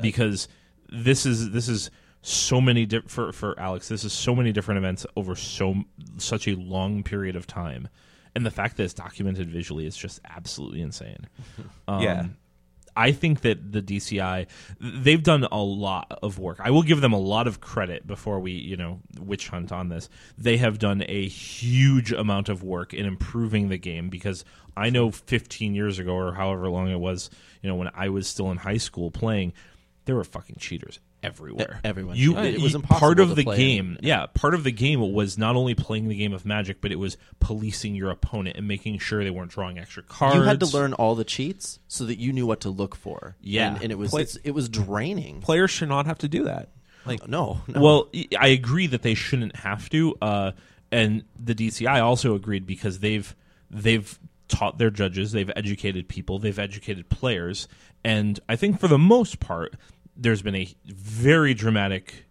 because this is this is so many di- for for Alex. This is so many different events over so such a long period of time, and the fact that it's documented visually is just absolutely insane. Um, Yeah. I think that the DCI they've done a lot of work. I will give them a lot of credit before we, you know, witch hunt on this. They have done a huge amount of work in improving the game because I know 15 years ago or however long it was, you know, when I was still in high school playing, there were fucking cheaters everywhere. Everyone You, cheated. It you- was part of to the play. game. Yeah, part of the game was not only playing the game of Magic, but it was policing your opponent and making sure they weren't drawing extra cards. You had to learn all the cheats so that you knew what to look for. Yeah. and, and it was Play- it's, it was draining. Players should not have to do that. Like no, no. Well, I agree that they shouldn't have to, uh, and the DCI also agreed because they've they've taught their judges, they've educated people, they've educated players, and I think for the most part, there's been a very dramatic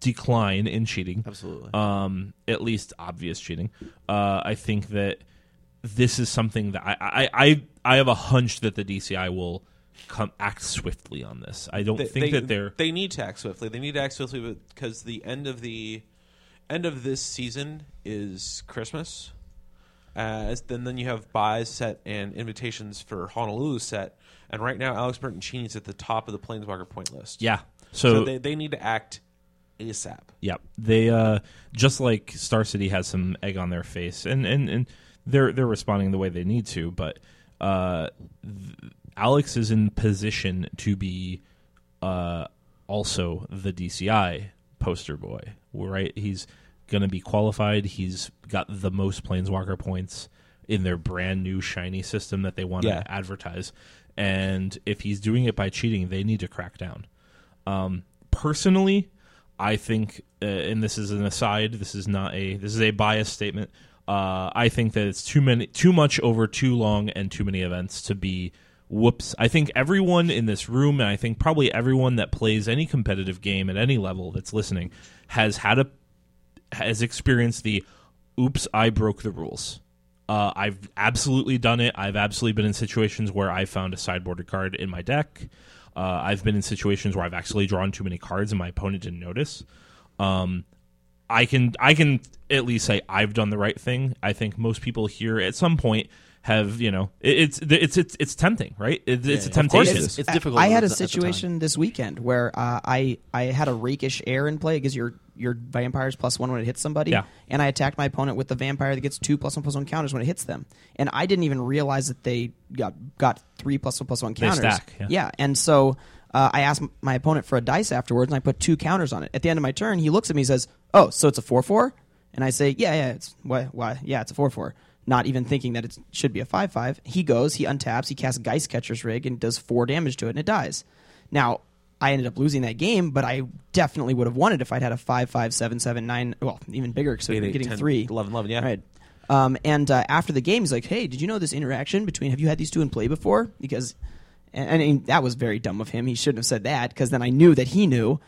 decline in cheating. Absolutely. Um, at least obvious cheating. Uh, I think that this is something that I, I, I, I have a hunch that the DCI will come act swiftly on this. I don't They, think they, that they're they need to act swiftly. They need to act swiftly because the end of the end of this season is Christmas. As then, then you have buys set and invitations for Honolulu set, and right now Alex Bertoncini's at the top of the Planeswalker point list. yeah. so, So, they they need to act ASAP. yeah, they uh, just like Star City has some egg on their face, and and and they're they're responding the way they need to, but uh, th- Alex is in position to be uh, also the DCI poster boy, right? He's going to be qualified. He's got the most Planeswalker points in their brand new shiny system that they want Yeah. to advertise. And if he's doing it by cheating, they need to crack down. Um, personally, I think, uh, and this is an aside. This is not a. This is a biased statement. Uh, I think that it's too many, too much over too long, and too many events to be. Whoops! I think everyone in this room, and I think probably everyone that plays any competitive game at any level that's listening, has had a has experienced the oops i broke the rules uh, i've absolutely done it i've absolutely been in situations where i found a sideboarded card in my deck uh, i've been in situations where i've actually drawn too many cards and my opponent didn't notice um, i can i can at least say i've done the right thing i think most people here at some point have you know it, it's it's it's it's tempting right it, it's a yeah. Of course temptation it is. It's difficult I had a at the time. situation this weekend where uh, I I had a Rakish Heir in play because your your vampires plus one when it hits somebody, Yeah. and I attacked my opponent with the vampire that gets two plus one plus one counters when it hits them, and I didn't even realize that they got got three plus one plus one counters. stack, yeah. and so uh, I asked my opponent for a dice afterwards, and I put two counters on it. At the end of my turn, he looks at me and says, "Oh, so it's a four four?" And I say, "Yeah, yeah, it's why, why? Yeah, it's a four four." Not even thinking that it should be a five five. He goes, he untaps, he casts Geistcatcher's Rig, and does four damage to it, and it dies. Now, I ended up losing that game, but I definitely would have won it if I'd had a five five seven seven nine. Well, even bigger because eight, getting 10, three. 11, 11, yeah. Right. Um, and uh, after the game, he's like, "Hey, did you know this interaction between? Have you had these two in play before?" Because, and, and that was very dumb of him. He shouldn't have said that because then I knew that he knew.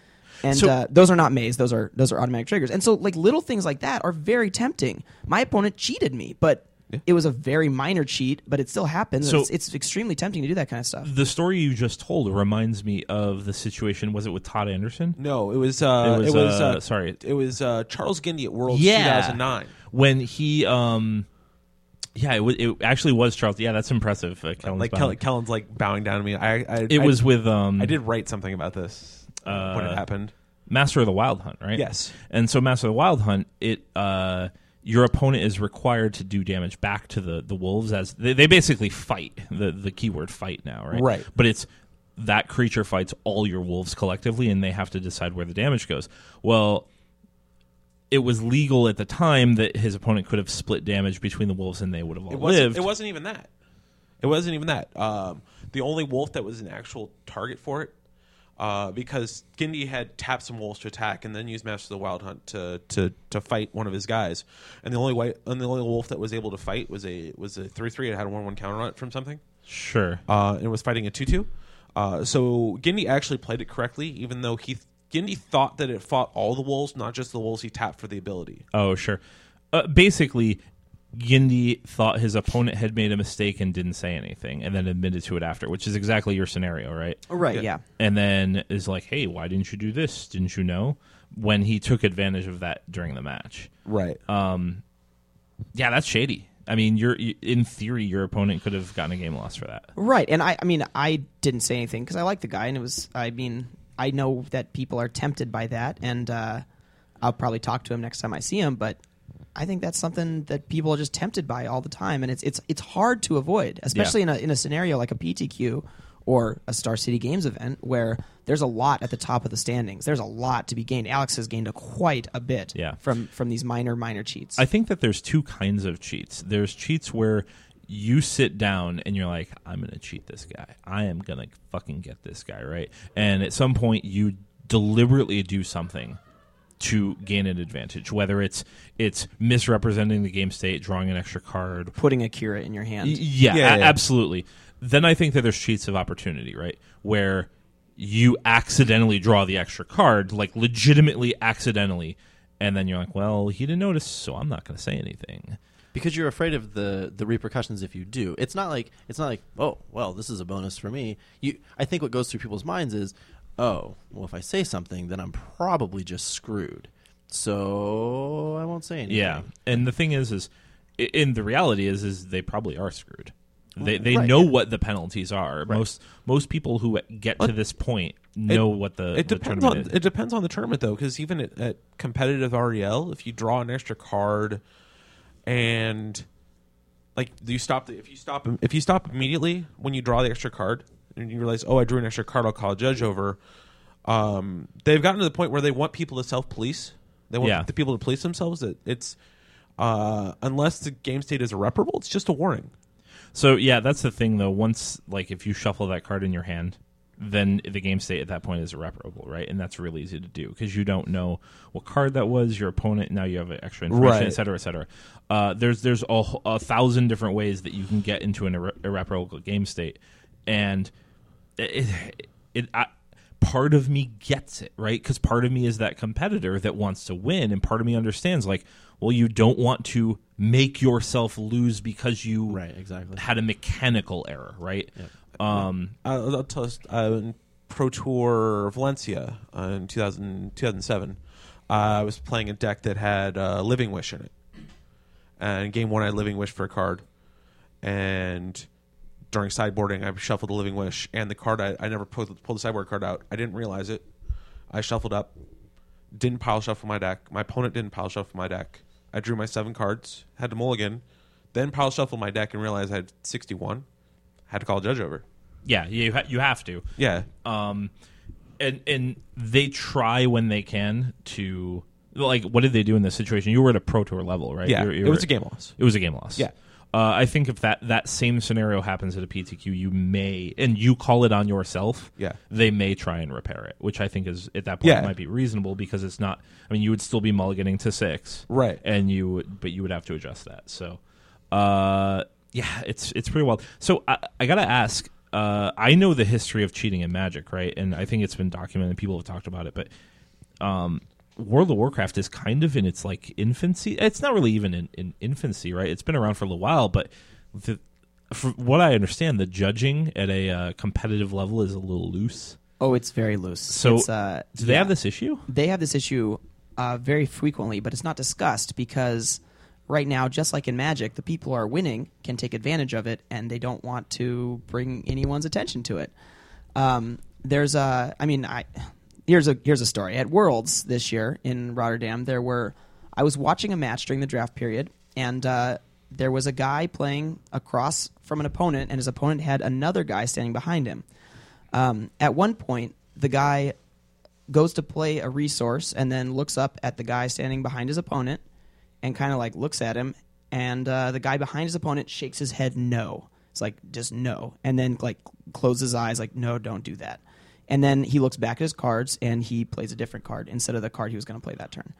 And So- uh, those are not maze; those are those are automatic triggers. And so, like little things like that are very tempting. My opponent cheated me, but it was a very minor cheat, but it still happens. So- it's, it's extremely tempting to do that kind of stuff. the story you just told reminds me of the situation was it with todd anderson No, it was uh, It was, uh, uh, sorry. it was uh, Charles Gindy at Worlds Yeah. 2009. when he um yeah it, was, it actually was charles yeah that's impressive uh, Kellen's Like bowing. Kellen's like bowing down to me. I, I it I- was with um I did write something about this when Uh, it happened. master of the wild hunt right Yes. and so master of the wild hunt it uh your opponent is required to do damage back to the the wolves as they, they basically fight the the keyword fight now right Right. but it's that creature fights all your wolves collectively and they have to decide where the damage goes well it was legal at the time that his opponent could have split damage between the wolves and they would have all It wasn't. lived It wasn't even that. It wasn't even that. Um, the only wolf that was an actual target for it, uh, because Gindy had tapped some wolves to attack and then used Master of the Wild Hunt to, to, to fight one of his guys, and the only white and the only wolf that was able to fight was a was a three three. It had a one one counter on it from something. sure uh, and was fighting a two-two. Uh, so Gindy actually played it correctly, even though he Gindy thought that it fought all the wolves, not just the wolves he tapped for the ability. Oh, sure. Uh, basically, Gindy thought his opponent had made a mistake and didn't say anything, and then admitted to it after, which is exactly your scenario, right? Right? Yeah. And then is like, "Hey, why didn't you do this? Didn't you know?" When he took advantage of that during the match. Right. Um, yeah, that's shady. I mean, you're in theory, your opponent could have gotten a game loss for that. Right, and I, I mean, I didn't say anything because I like the guy, and it was, I mean, I know that people are tempted by that, and uh, I'll probably talk to him next time I see him. But I think that's something that people are just tempted by all the time, and it's it's it's hard to avoid, especially in a in a scenario like a PTQ or a Star City Games event where there's a lot at the top of the standings. There's a lot to be gained. Alex has gained a, quite a bit Yeah. from from these minor minor cheats. I think that there's two kinds of cheats. There's cheats where you sit down and you're like, I'm going to cheat this guy. I am going to fucking get this guy, right? And at some point, you deliberately do something to gain an advantage, whether it's it's misrepresenting the game state, drawing an extra card, Putting a Kira in your hand. Y- Yeah, Yeah, a- yeah. absolutely. Then I think that there's cheats of opportunity, right? Where you accidentally draw the extra card, like legitimately accidentally, and then you're like, well, he didn't notice, so I'm not going to say anything. because you're afraid of the the repercussions if you do. It's not like it's not like oh well this is a bonus for me. You I think what goes through people's minds is oh well if I say something then I'm probably just screwed. So I won't say anything. Yeah, and the thing is, is in the reality is, is they probably are screwed. They they right, know yeah. what the penalties are. Most most people who get to this point know what the, it the depends on is. it depends on the tournament though because even at, at competitive REL if you draw an extra card and like you stop the, if you stop if you stop immediately when you draw the extra card and you realize oh I drew an extra card I'll call a judge over um, they've gotten to the point where they want people to self police they want Yeah. the people to police themselves that it's uh, unless the game state is irreparable it's just a warning So yeah, that's the thing though. Once like if you shuffle that card in your hand, then the game state at that point is irreparable, right? And that's really easy to do because you don't know what card that was. Your opponent now you have an extra information, Right. et cetera, et cetera. Uh, there's there's a, wh- a thousand different ways that you can get into an irre- irreparable game state, and it, it, it I, part of me gets it right because part of me is that competitor that wants to win, and part of me understands like, well, you don't want to make yourself lose because you Right, exactly. had a mechanical error, right? Um, uh, I'll tell us uh, Pro Tour Valencia uh, in 2000, 2007, uh, I was playing a deck that had uh, Living Wish in it. And game one, I had Living Wish for a card. And during sideboarding, I shuffled the Living Wish, and the card I, I never pulled, pulled the sideboard card out. I didn't realize it. I shuffled up, didn't pile shuffle my deck. My opponent didn't pile shuffle my deck. I drew my seven cards, had to mulligan, then pile shuffle my deck and realized I had 61. Had to call a judge over. yeah, you ha- you have to, Yeah. um, and and they try when they can to like what did they do in this situation? You were at a pro tour level, right? Yeah. You were- you it was a game loss. It was a game loss. Yeah. Uh, I think if that, that same scenario happens at a PTQ, you may and you call it on yourself. Yeah. they may try and repair it, which I think is at that point Yeah. might be reasonable because it's not. I mean, you would still be mulliganing to six, Right. And you would, but you would have to adjust that. So, uh, yeah, it's it's pretty wild. So I, I gotta ask. Uh, I know the history of cheating in Magic, right? And I think it's been documented. People have talked about it, but um, World of Warcraft is kind of in its like infancy. It's not really even in, in infancy, right? It's been around for a little while, but the, from what I understand, the judging at a uh, competitive level is a little loose. Oh, it's very loose. So, it's, uh, Do they yeah. have this issue? They have this issue uh, very frequently, but it's not discussed because right now, just like in Magic, the people who are winning can take advantage of it, and they don't want to bring anyone's attention to it. Um, there's a, I mean, I here's a here's a story at Worlds this year in Rotterdam. There were, I was watching a match during the draft period, and uh, there was a guy playing across from an opponent, and his opponent had another guy standing behind him. Um, at one point, the guy goes to play a resource and then looks up at the guy standing behind his opponent and kind of like looks at him and uh, the guy behind his opponent shakes his head no it's like just no and then like closes his eyes like no don't do that and then he looks back at his cards and he plays a different card instead of the card he was going to play that turn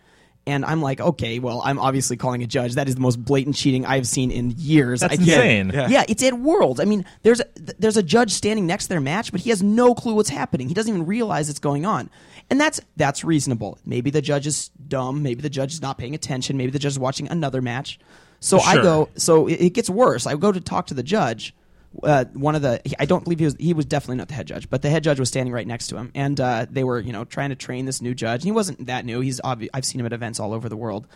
and i'm like okay well i'm obviously calling a judge that is the most blatant cheating i've seen in years That's I can't- insane. Yeah. yeah, it's at Worlds. I mean, there's a, there's a judge standing next to their match, but he has no clue what's happening. He doesn't even realize it's going on, and that's that's reasonable. Maybe the judge is dumb. Maybe the judge is not paying attention. Maybe the judge is watching another match. So I go. So it, it gets worse. I go to talk to the judge. Uh, one of the I don't believe he was he was definitely not the head judge, but the head judge was standing right next to him, and uh, they were you know trying to train this new judge. And he wasn't that new. He's obvi- I've seen him at events all over the world,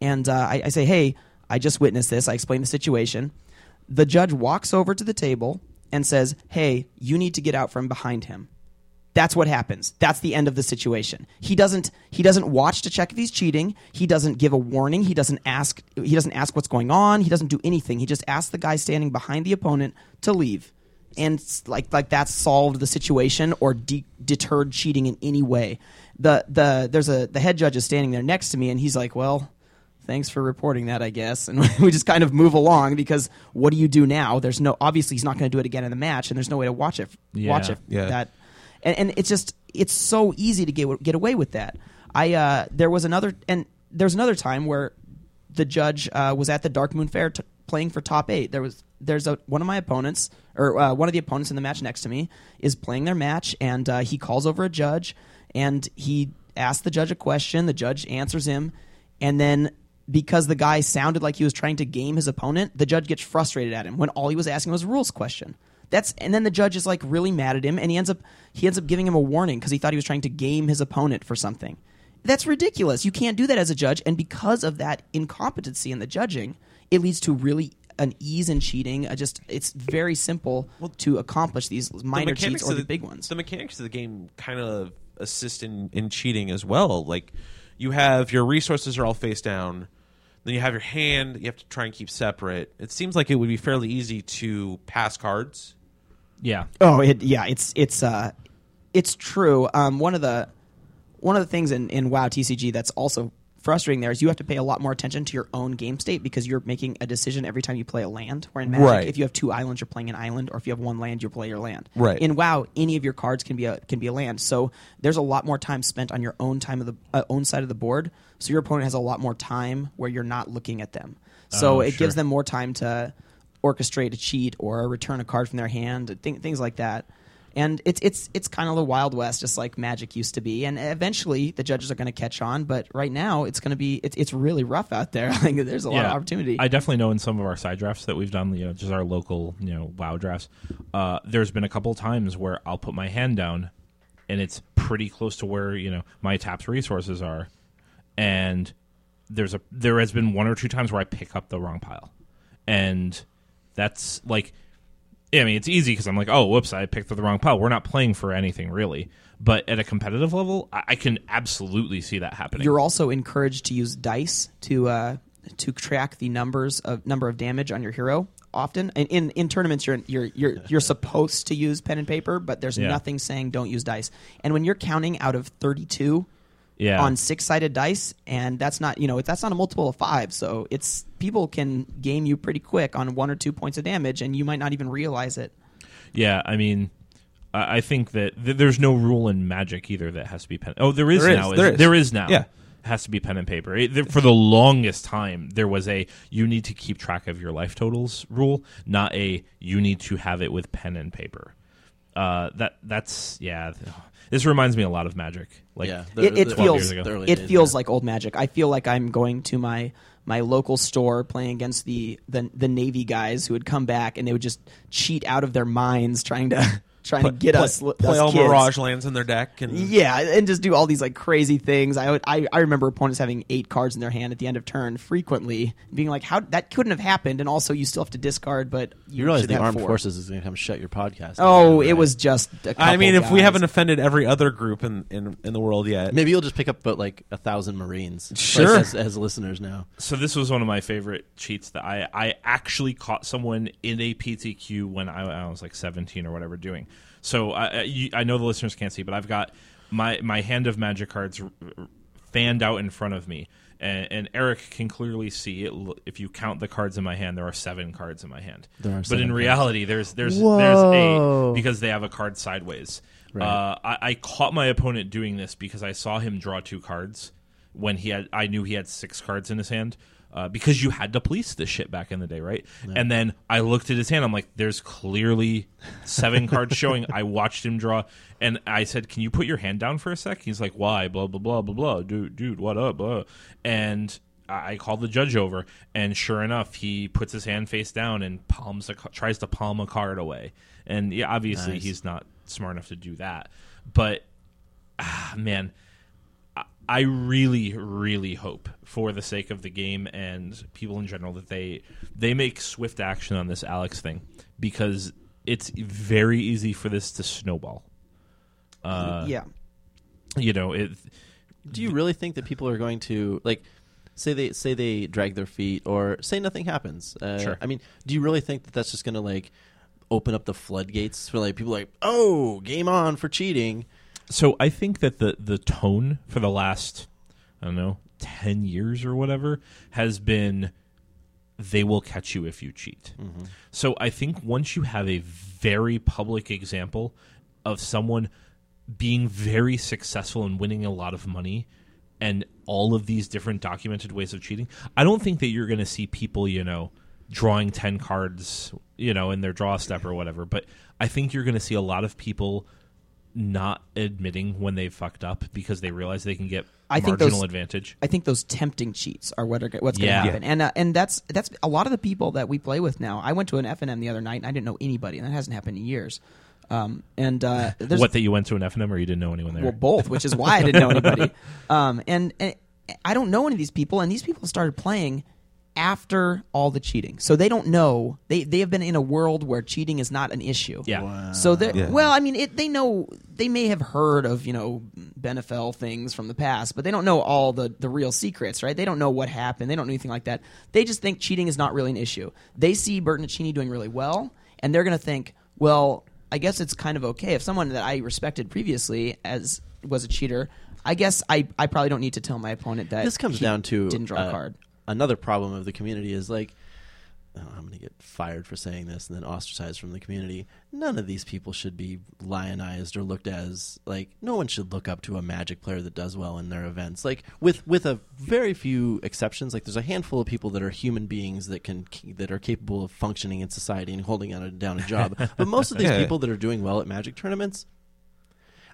and uh, I, I say, hey, I just witnessed this. I explain the situation. The judge walks over to the table and says, "Hey, you need to get out from behind him." That's what happens. That's the end of the situation. He doesn't he doesn't watch to check if he's cheating. He doesn't give a warning. He doesn't ask he doesn't ask what's going on. He doesn't do anything. He just asks the guy standing behind the opponent to leave. And it's like like that's solved the situation or de- deterred cheating in any way. The the there's a the head judge is standing there next to me and he's like, "Well, thanks for reporting that, I guess. And we just kind of move along because what do you do now? There's no obviously he's not going to do it again in the match, and there's no way to watch it. Watch it. Yeah. That, and, and it's just it's so easy to get get away with that. I uh, there was another and there's another time where the judge uh, was at the Darkmoon Faire t- playing for top eight. There was there's a one of my opponents or uh, one of the opponents in the match next to me is playing their match and uh, he calls over a judge and he asks the judge a question. The judge answers him, and then because the guy sounded like he was trying to game his opponent, the judge gets frustrated at him when all he was asking was a rules question. That's and then the judge is like really mad at him, and he ends up he ends up giving him a warning because he thought he was trying to game his opponent for something. That's ridiculous. You can't do that as a judge, and because of that incompetency in the judging, it leads to really an ease in cheating. Just it's very simple to accomplish these minor cheats or of the, big ones. The mechanics of the game kind of assist in, in cheating as well. Like you have your resources are all face down, then you have your hand. You have to try and keep separate. It seems like it would be fairly easy to pass cards. Yeah. Oh, it yeah, it's it's uh, it's true. Um, one of the one of the things in in WoW TCG that's also frustrating there is you have to pay a lot more attention to your own game state because you're making a decision every time you play a land. Where in Magic, Right. if you have two islands, you're playing an island, or if you have one land, you play your land. Right. In WoW, any of your cards can be a can be a land. So there's a lot more time spent on your own time of the uh, own side of the board. So your opponent has a lot more time where you're not looking at them. So Oh, it gives them more time to orchestrate a cheat or return a card from their hand, th- things like that. And it's it's it's kind of the wild west, just like Magic used to be. And eventually, the judges are going to catch on. But right now, it's going to be it's it's really rough out there. Like there's a lot of opportunity. I definitely know in some of our side drafts that we've done, you know, just our local, you know, WoW drafts. Uh, there's been a couple times where I'll put my hand down, and it's pretty close to where you know my tapped resources are, and there's a there has been one or two times where I pick up the wrong pile, and that's like. I mean, it's easy because I'm like, oh, whoops, I picked the wrong pile. We're not playing for anything really, but at a competitive level, I, I can absolutely see that happening. You're also encouraged to use dice to uh, to track the numbers of number of damage on your hero. Often, and in in tournaments, you're you're you're you're supposed to use pen and paper, but there's Yeah. nothing saying don't use dice. And when you're counting out of 32 yeah. on six sided dice, and that's not you know that's not a multiple of five, so it's people can game you pretty quick on one or two points of damage, and you might not even realize it. Yeah, I mean, I I think that th- there's no rule in Magic either that has to be pen. Oh, there is There is, now. there is- is. There is now. Yeah. It has to be pen and paper. It- there- for the longest time, there was a you need to keep track of your life totals rule, not a you need to have it with pen and paper. Uh, that that's yeah. Th- This reminds me a lot of Magic. Like yeah, it, it 12 feels years ago. the early it days, feels yeah. like old magic. I feel like I'm going to my my local store playing against the the, the Navy guys who would come back and they would just cheat out of their minds trying to trying to get play, us play us all kids. Mirage lands in their deck, and Yeah, and just do all these like crazy things. I would, I I remember opponents having eight cards in their hand at the end of turn frequently, being like, "How that couldn't have happened?" And also, you still have to discard, but you, You realize the have armed four. forces is going to come shut your podcast. Oh, down, it was just. a I couple mean, if we haven't offended every other group in, in, in the world yet, Maybe you'll just pick up but like a thousand Marines, like, Sure. as, as listeners now. So this was one of my favorite cheats that I I actually caught someone in a PTQ when I, I was like 17 or whatever doing. So I I- you, I know the listeners can't see, but I've got my my hand of magic cards r- r- fanned out in front of me, and, and Eric can clearly see it. l- If you count the cards in my hand, there are seven cards in my hand. There are but seven in cards. reality, there's there's Whoa. there's eight because they have a card sideways. Right. Uh, I, I caught my opponent doing this because I saw him draw two cards when he had. I knew he had six cards in his hand. Uh, because you had to police this shit back in the day, right? And then I looked at his hand. I'm like, "There's clearly seven cards showing." I watched him draw, and I said, "Can you put your hand down for a sec?" He's like, "Why?" Blah blah blah blah blah. Dude, dude, what up? Blah. And I I called the judge over, and sure enough, he puts his hand face down and palms a, tries to palm a card away. And yeah, obviously, Nice. he's not smart enough to do that. But ah, man, I- I really, really hope, for the sake of the game and people in general, that they they make swift action on this Alex thing because it's very easy for this to snowball. Uh, yeah. You know, it, Do you really think that people are going to like say they say they drag their feet or say nothing happens? Uh, Sure. I mean, do you really think that that's just going to like open up the floodgates for like people like, oh, game on for cheating? So I think that the the tone for the last I don't know ten years or whatever has been they will catch you if you cheat. Mm-hmm. So I think once you have a very public example of someone being very successful and winning a lot of money and all of these different documented ways of cheating, I don't think that you're going to see people, you know, drawing 10 cards, you know, in their draw step or whatever. But I think you're going to see a lot of people not admitting when they fucked up because they realize they can get I think marginal those- advantage. I think those tempting cheats are what are, what's going to Yeah. happen, and uh, and that's that's a lot of the people that we play with now. I went to an F and M the other night, and I didn't know anybody, and that hasn't happened in years. Um, and uh, What that you went to an F&M or you didn't know anyone there? well, both, which is why I didn't know anybody. Um, and, and I don't know any of these people, and these people started playing after all the cheating, so they don't know. They they have been in a world where cheating is not an issue. yeah. So they Yeah. well, I mean, it, they know they may have heard of you know Benefell things from the past, but they don't know all the the real secrets, right? They don't know what happened. They don't know anything like that. They just think cheating is not really an issue. They see Bertoncini doing really well, and they're going to think, well, I guess it's kind of okay if someone that I respected previously as was a cheater. I guess I, I probably don't need to tell my opponent that this comes he down to didn't draw uh, a card. Another problem of the community is like, oh, I'm going to get fired for saying this and then ostracized from the community. None of these people should be lionized or looked as like. No one should look up to a Magic player that does well in their events. Like with with a very few exceptions. Like there's a handful of people that are human beings that can that are capable of functioning in society and holding down a, down a job. but most of these Yeah. people that are doing well at Magic tournaments.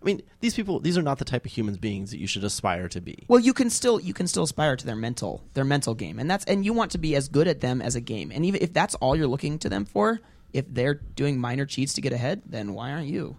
I mean, these people, these are not the type of humans beings that you should aspire to be. Well, you can still you can still aspire to their mental their mental game, and that's and you want to be as good at them as a game. And even if that's all you're looking to them for, if they're doing minor cheats to get ahead, then why aren't you?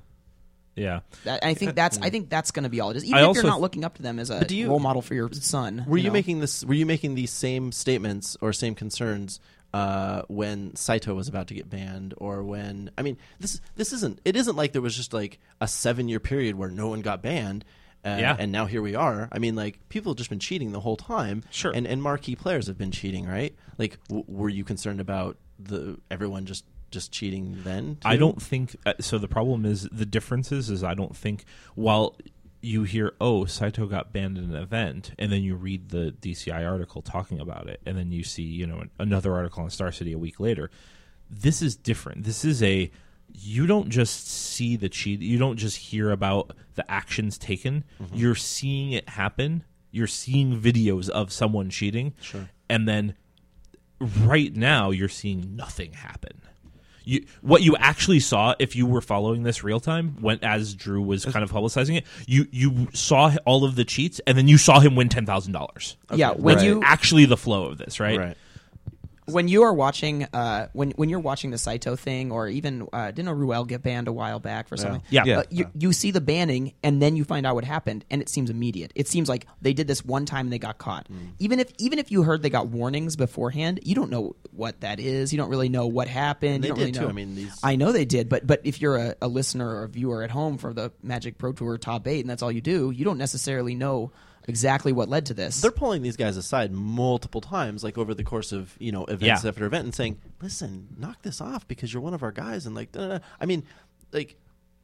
Yeah. That, I think that's I think that's going to be all it is. Even I if you're not looking up to them as a do you- role model for your son. Were you, know? making this? Were you making these same statements or same concerns uh, when Saito was about to get banned, or when? I mean, this this isn't. It isn't like there was just like a seven year period where no one got banned. Uh, Yeah. and now here we are. I mean, like people have just been cheating the whole time. Sure. and and marquee players have been cheating, right? Like, w- were you concerned about the everyone just just cheating then? I don't think uh, so. The problem is the differences is I don't think while you hear oh Saito got banned in an event and then you read the DCI article talking about it and then you see you know another article on Star City a week later. This is different. This is a you don't just see the cheat. You don't just hear about the actions taken. Mm-hmm. You're seeing it happen. You're seeing videos of someone cheating, Sure. and then right now you're seeing nothing happen. You, what you actually saw, if you were following this real time, when as Drew was kind of publicizing it, you you saw all of the cheats, and then you saw him win ten thousand dollars. Yeah, when Right. you Actually, the flow of this, right? Right. When you are watching uh, when when you're watching the Saito thing, or even uh, didn't Ruel get banned a while back for something? Yeah. Uh, you, you see the banning, and then you find out what happened, and it seems immediate. It seems like they did this one time and they got caught. Mm. Even if even if you heard they got warnings beforehand, you don't know what that is. You don't really know what happened. They you don't did really too. know. I mean, these- I know they did, but but if you're a, a listener or a viewer at home for the Magic Pro Tour top eight, and that's all you do, you don't necessarily know exactly what led to this. they're pulling these guys aside multiple times, like over the course of you know events Yeah. after event, and saying, "Listen, knock this off because you're one of our guys." And like, da-da-da. I mean, like,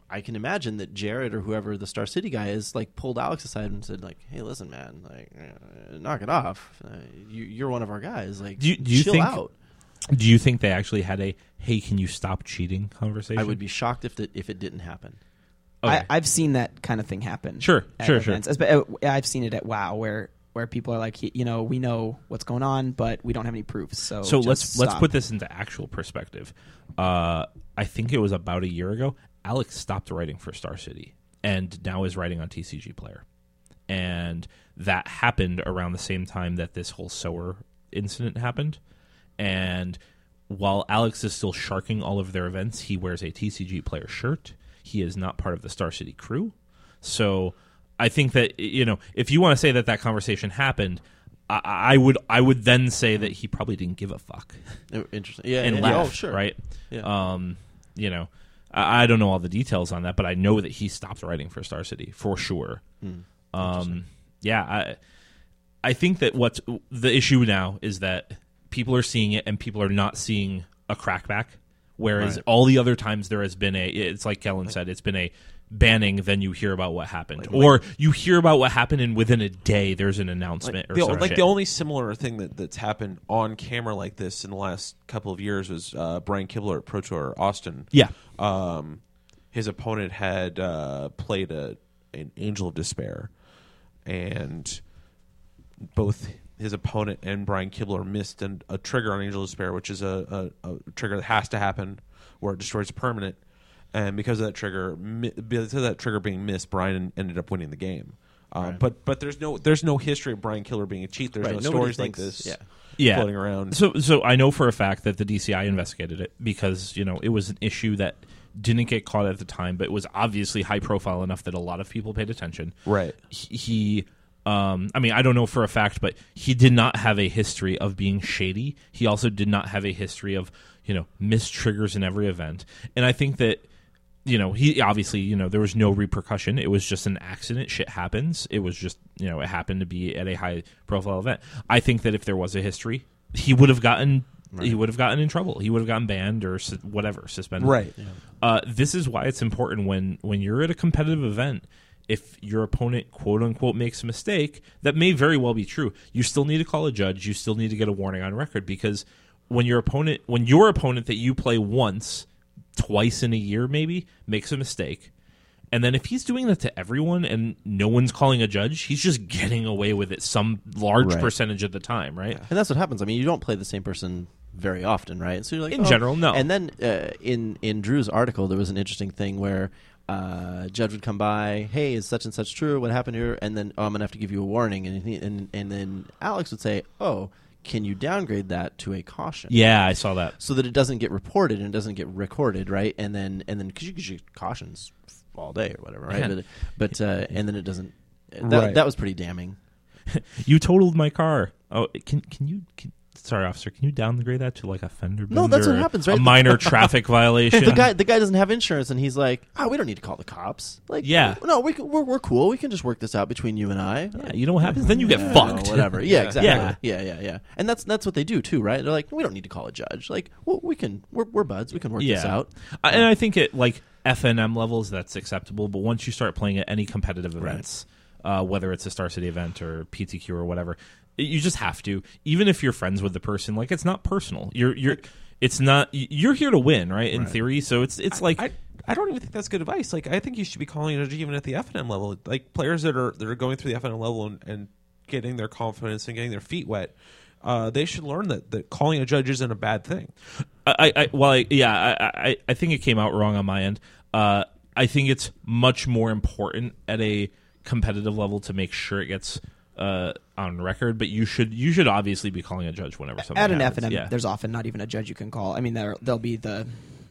I can imagine that Jared or whoever the Star City guy is, like, pulled Alex aside and said, like, "Hey, listen, man, like, uh, knock it off. Uh, you, you're one of our guys. Like, Do you- do you chill think- out." Do you think they actually had a "Hey, can you stop cheating?" conversation? I would be shocked if it, if it didn't happen. Okay. I, I've seen that kind of thing happen. Sure, sure, sure. events. Espe- uh, I've seen it at WoW where where people are like, you know, we know what's going on, but we don't have any proofs. So so let's let's put this into actual perspective. Uh, I think it was about a year ago. Alex stopped writing for Star City and now is writing on TCG Player, and that happened around the same time that this whole sower incident happened. And while Alex is still sharking all of their events, he wears a TCG Player shirt. He is not part of the Star City crew, so I think that you know if you want to say that that conversation happened. I, I would I would then say that he probably didn't give a fuck Uh, Interesting. Yeah, and yeah, left, Oh, sure. right? Yeah. Um, you know, I, I don't know all the details on that, but I know that he stopped writing for Star City for sure. Hmm. Um, yeah, I I think that what's the issue now is that people are seeing it and people are not seeing a crackback. Whereas Right. all the other times there has been a, it's like Kellen said, it's been a banning. Then you hear about what happened, or you hear about what happened, and within a day there's an announcement or the, like the only similar thing that, that's happened on camera like this in the last couple of years was uh, Brian Kibler at Pro Tour Austin. yeah, um, his opponent had uh, played a an Angel of Despair, and both his opponent and Brian Kibler missed an, a trigger on Angel of Despair, which is a, a, a trigger that has to happen where it destroys a permanent. And because of that trigger, because of that trigger being missed, Brian ended up winning the game. Uh, But but there's no there's no history of Brian Kibler being a cheat. There's Right, no nobody stories like this yeah. yeah. floating around. So, so I know for a fact that the DCI investigated it because you know it was an issue that didn't get caught at the time, but it was obviously high profile enough that a lot of people paid attention. Right. He, he um, I mean, I don't know for a fact, but he did not have a history of being shady. He also did not have a history of you know missed triggers in every event, and I think that you know, he obviously, you know, there was no repercussion. It was just an accident. Shit happens. It was just, you know, it happened to be at a high profile event. I think that if there was a history, he would have gotten he would have gotten in trouble. He would have gotten banned or whatever, suspended. Right. Uh, this is why it's important when when you're at a competitive event. If your opponent quote unquote makes a mistake, that may very well be true. You still need to call a judge. You still need to get a warning on record because when your opponent when your opponent that you play once twice in a year maybe makes a mistake and then if he's doing that to everyone and no one's calling a judge he's just getting away with it some large Right. percentage of the time right And that's what happens. I mean, you don't play the same person very often, right? So you're like, In oh. general, no. And then uh, in in Drew's article, there was an interesting thing where uh, judge would come by, hey, is such and such true? What happened here? And then oh, I'm gonna have to give you a warning, and he, and and then Alex would say, oh, can you downgrade that to a caution? yeah i saw that so that it doesn't get reported and it doesn't get recorded, right? And then and then because you, cause you cautions all day or whatever, right? Yeah. But but uh, and then it doesn't. That, Right. that was pretty damning. you totaled my car oh can can you can, sorry officer can you downgrade that to like a fender No, that's bender what or happens, a minor traffic violation? The guy the guy doesn't have insurance and he's like oh we don't need to call the cops. Like Yeah. no we can, we're, we're cool. We can just work this out between you and i. Yeah, you know what happens? Then you get Yeah, fucked. whatever. Yeah exactly. Yeah. yeah. yeah yeah. And that's that's what they do too right? They're like we don't need to call a judge. Like well, we can we're, we're buds. We can work this out. I- and I think at like FNM levels that's acceptable, but once you start playing at any competitive events, uh, whether it's a Star City event or PTQ or whatever, you just have to. Even if you're friends with the person, like it's not personal. You're you're. It's not. You're here to win, right? In theory, so it's it's like I, I don't even think that's good advice. Like I think you should be calling it even at the FNM level. Like players that are that are going through the FNM level and, and getting their confidence and getting their feet wet, uh, they should learn that, that calling a judge isn't a bad thing. I, I well, I, yeah, I, I, I think it came out wrong on my end. Uh, I think it's much more important at a competitive level to make sure it gets uh, on record. But you should you should obviously be calling a judge whenever something At an. F&M, Yeah. there's often not even a judge you can call. I mean, there they'll be the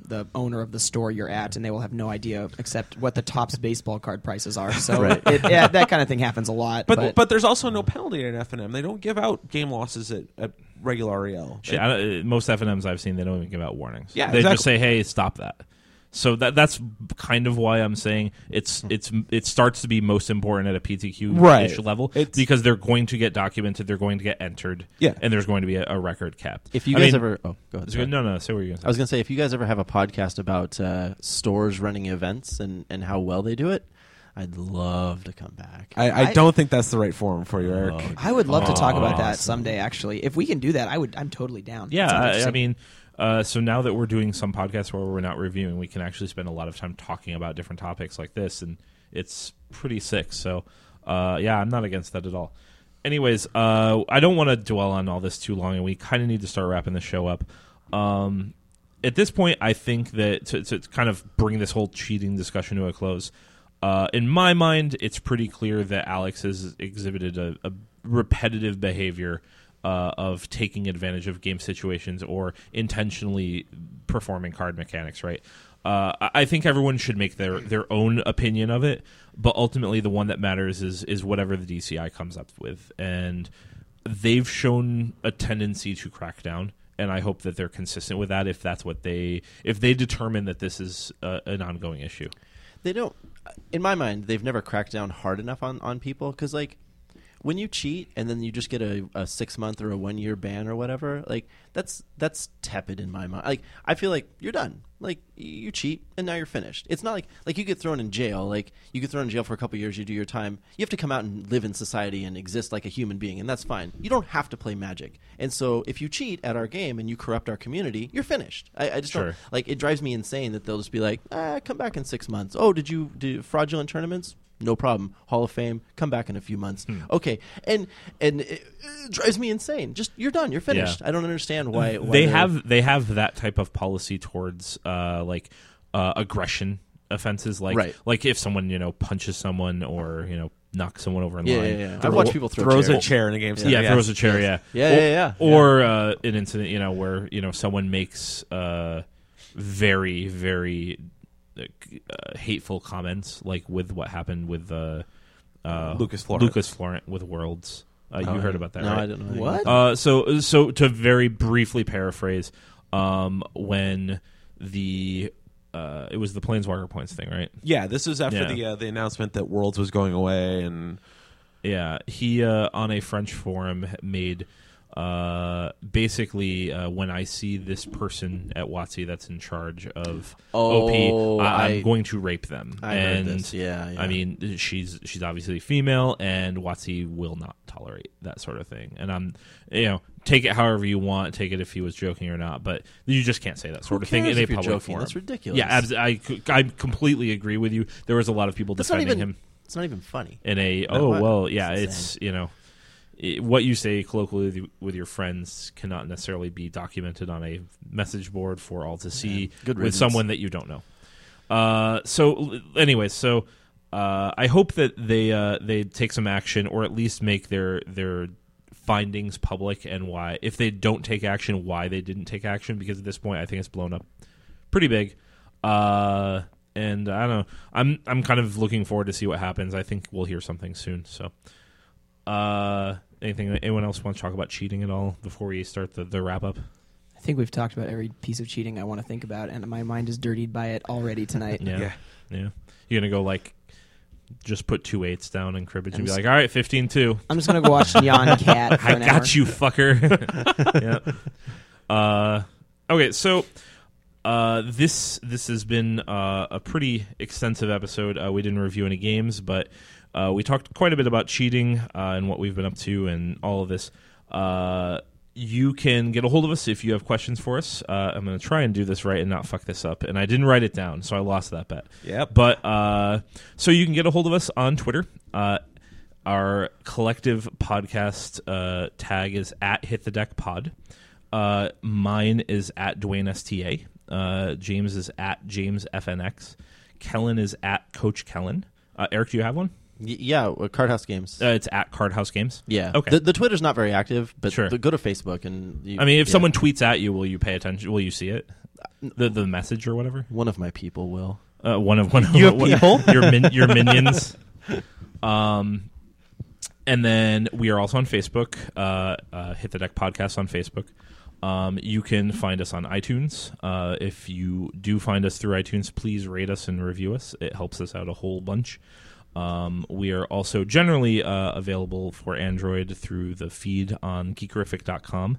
the owner of the store you're at, and they will have no idea except what the tops baseball card prices are. So Right. it, yeah, that kind of thing happens a lot. But but, there's also no penalty at an FNM. They don't give out game losses at, at regular REL. Shit, I don't- uh, most FNMs I've seen, they don't even give out warnings. Yeah, they just say, "Hey, stop that." So that that's kind of why I'm saying it's it's it starts to be most important at a PTQ Right. ish level It's- because they're going to get documented, they're going to get entered, Yeah. and there's going to be a, a record kept. if you I guys mean, ever oh go ahead sorry. no, no, say what you're I going was to say. gonna say if you guys ever have a podcast about uh, stores running events and, and how well they do it, I'd love to come back. I, I, I- don't think that's the right forum for you, Eric. I would love to talk about that someday. Actually, if we can do that, I would. I'm totally down. Yeah, I, I mean, uh, so now that we're doing some podcasts where we're not reviewing, we can actually spend a lot of time talking about different topics like this, and it's pretty sick. So, uh, yeah, I'm not against that at all. Anyways, uh, I don't want to dwell on all this too long, and we kind of need to start wrapping the show up. Um, at this point, I think that to, to kind of bring this whole cheating discussion to a close, uh, in my mind, it's pretty clear that Alex has exhibited a, a repetitive behavior uh, of taking advantage of game situations or intentionally performing card mechanics. Right. Uh, I- think everyone should make their, their own opinion of it, but ultimately the one that matters is is whatever the DCI comes up with, and they've shown a tendency to crack down and i hope that they're consistent with that if that's what they if they determine that this is uh, an ongoing issue they don't in my mind they've never cracked down hard enough on, on people because like when you cheat and then you just get a, a six month or a one year ban or whatever like that's that's tepid in my mind. Like i feel like you're done. Like you cheat and now you're finished. It's not like like you get thrown in jail. Like you get thrown in jail for a couple years you do your time. You have to come out and live in society and exist like a human being and that's fine. You don't have to play magic. And so if you cheat at our game and you corrupt our community you're finished. I, I just Sure. don't like it drives me insane that they'll just be like, ah, come back in six months. Oh, did you do fraudulent tournaments? No problem. Hall of Fame. Come back in a few months. Hmm. Okay, and and it, it drives me insane. Just you're done. You're finished. Yeah. I don't understand why, why they have they have that type of policy towards uh, like uh, aggression offenses, like Right. like if someone you know punches someone or you know knocks someone over in Yeah, line. yeah, yeah. I've watched people throw throws chairs. a chair in a game. Yeah, center, throws a chair. Yeah, Yeah, Or, yeah, yeah. Or uh, an incident, you know, where you know someone makes uh, very, very uh, uh, hateful comments, like with what happened with uh, uh, Lucas Florent. Lucas Florent with Worlds. Uh, you Oh, heard about that, No, right? I don't know. What? Uh, so so to very briefly paraphrase, um, when the uh, it was the Planeswalker points thing, right? Yeah, this was after Yeah. the uh, the announcement that Worlds was going away, and Yeah, he uh, on a French forum made uh, basically uh, when I see this person at WotC that's in charge of Oh, OP, I, am going to rape them. I heard and this. Yeah, yeah. I mean, she's she's obviously female, and WotC will not tolerate that sort of thing. And I'm, you know, take it however you want, take it if he was joking or not, but you just can't say that sort Who of thing in a public forum. That's ridiculous. Yeah, abs- I I completely agree with you. There was a lot of people That's defending even. him It's not even funny. in a No, oh well yeah It's it's you know i what you say colloquially with, your friends cannot necessarily be documented on a message board for all to see Good with someone that you don't know uh, so anyways so uh, I hope that they uh, they take some action or at least make their their findings public and why if they don't take action why they didn't take action because at this point I think it's blown up pretty big uh, and I don't know. I'm I'm kind of looking forward to see what happens. I think we'll hear something soon. So, uh, anything? Anyone else want to talk about cheating at all before we start the, the wrap up? I think we've talked about every piece of cheating I want to think about, and my mind is dirtied by it already tonight. Yeah, Yeah. yeah. You're gonna go like just put two eights down in cribbage and I'm be like, all right, 15-2. I'm just gonna go watch Nyan Cat. For I an got hour. you, fucker. yeah. Uh, okay, so uh, this this has been uh, a pretty extensive episode. Uh, we didn't review any games, but uh, we talked quite a bit about cheating uh, and what we've been up to and all of this. Uh, you can get a hold of us if you have questions for us. Uh, I'm going to try and do this right and not fuck this up. And I didn't write it down, so I lost that bet. Yep. But uh, so you can get a hold of us on Twitter. Uh, our collective podcast uh, tag is at Hit the Deck Pod. Uh, mine is at Dwayne STA. Uh, James is at James FNX. Kellen is at Coach Kellen. Uh, Eric, do you have one? Y- yeah, uh, Card House Games. Uh, it's at Card House Games. yeah. okay. The, the Twitter's not very active, but Sure. the- go to Facebook and. You, I mean, if yeah. someone tweets at you, will you pay attention? Will you see it? The the message or whatever. one of my people will. Uh, one of one of You have one- people? your min, your minions. Um, and then we are also on Facebook. Uh, uh, Hit the Deck podcast on Facebook. Um, you can find us on iTunes. Uh, if you do find us through iTunes, please rate us and review us. It helps us out a whole bunch. Um, we are also generally uh, available for Android through the feed on geekerific.com,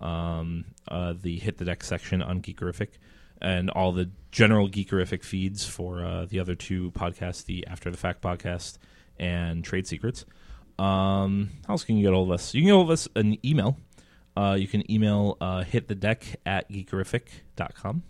um, uh, the Hit the Deck section on Geekerific, and all the general Geekerific feeds for uh, the other two podcasts, the After the Fact podcast and Trade Secrets. Um, how else can you get all of us? You can get hold of us an email. Uh, you can email uh, hitthedeck at geekerific.com.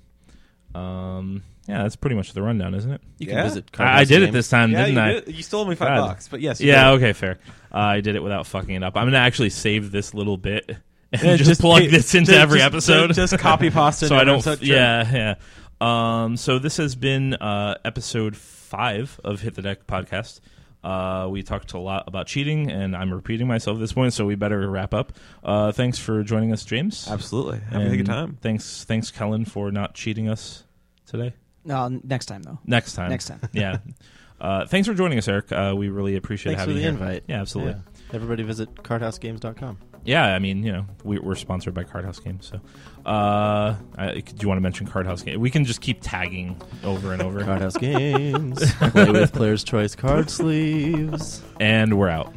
Um, yeah, that's pretty much the rundown, isn't it? You Yeah? can visit. I, I House did it Games. this time, yeah, didn't you, I? did- you still owe me five God. bucks, but yes, you Yeah, did. okay, fair. Uh, I did it without fucking it up. I'm gonna actually save this little bit and Yeah, just, plug hey, this into just- every just- episode. Just copy pasta. so I don't. Episode, yeah, yeah. Um, so this has been uh, episode five of Hit the Deck podcast. Uh, we talked a lot about cheating, and I'm repeating myself at this point, so we better wrap up. Uh, thanks for joining us, James. Absolutely. Having a And good time. Thanks, thanks, Kellen, for not cheating us today. No, next time though. Next time. Next time. yeah. Uh, thanks for joining us, Eric. Uh, we really appreciate Thanks for having the you. invite. Yeah, absolutely. Yeah. Everybody visit cardhousegames.com. Yeah, I mean, you know, we, we're sponsored by Cardhouse Games, so. Uh, I, do you want to mention Cardhouse Games? We can just keep tagging over and over, Cardhouse Games. Play with Player's Choice card sleeves. and we're out.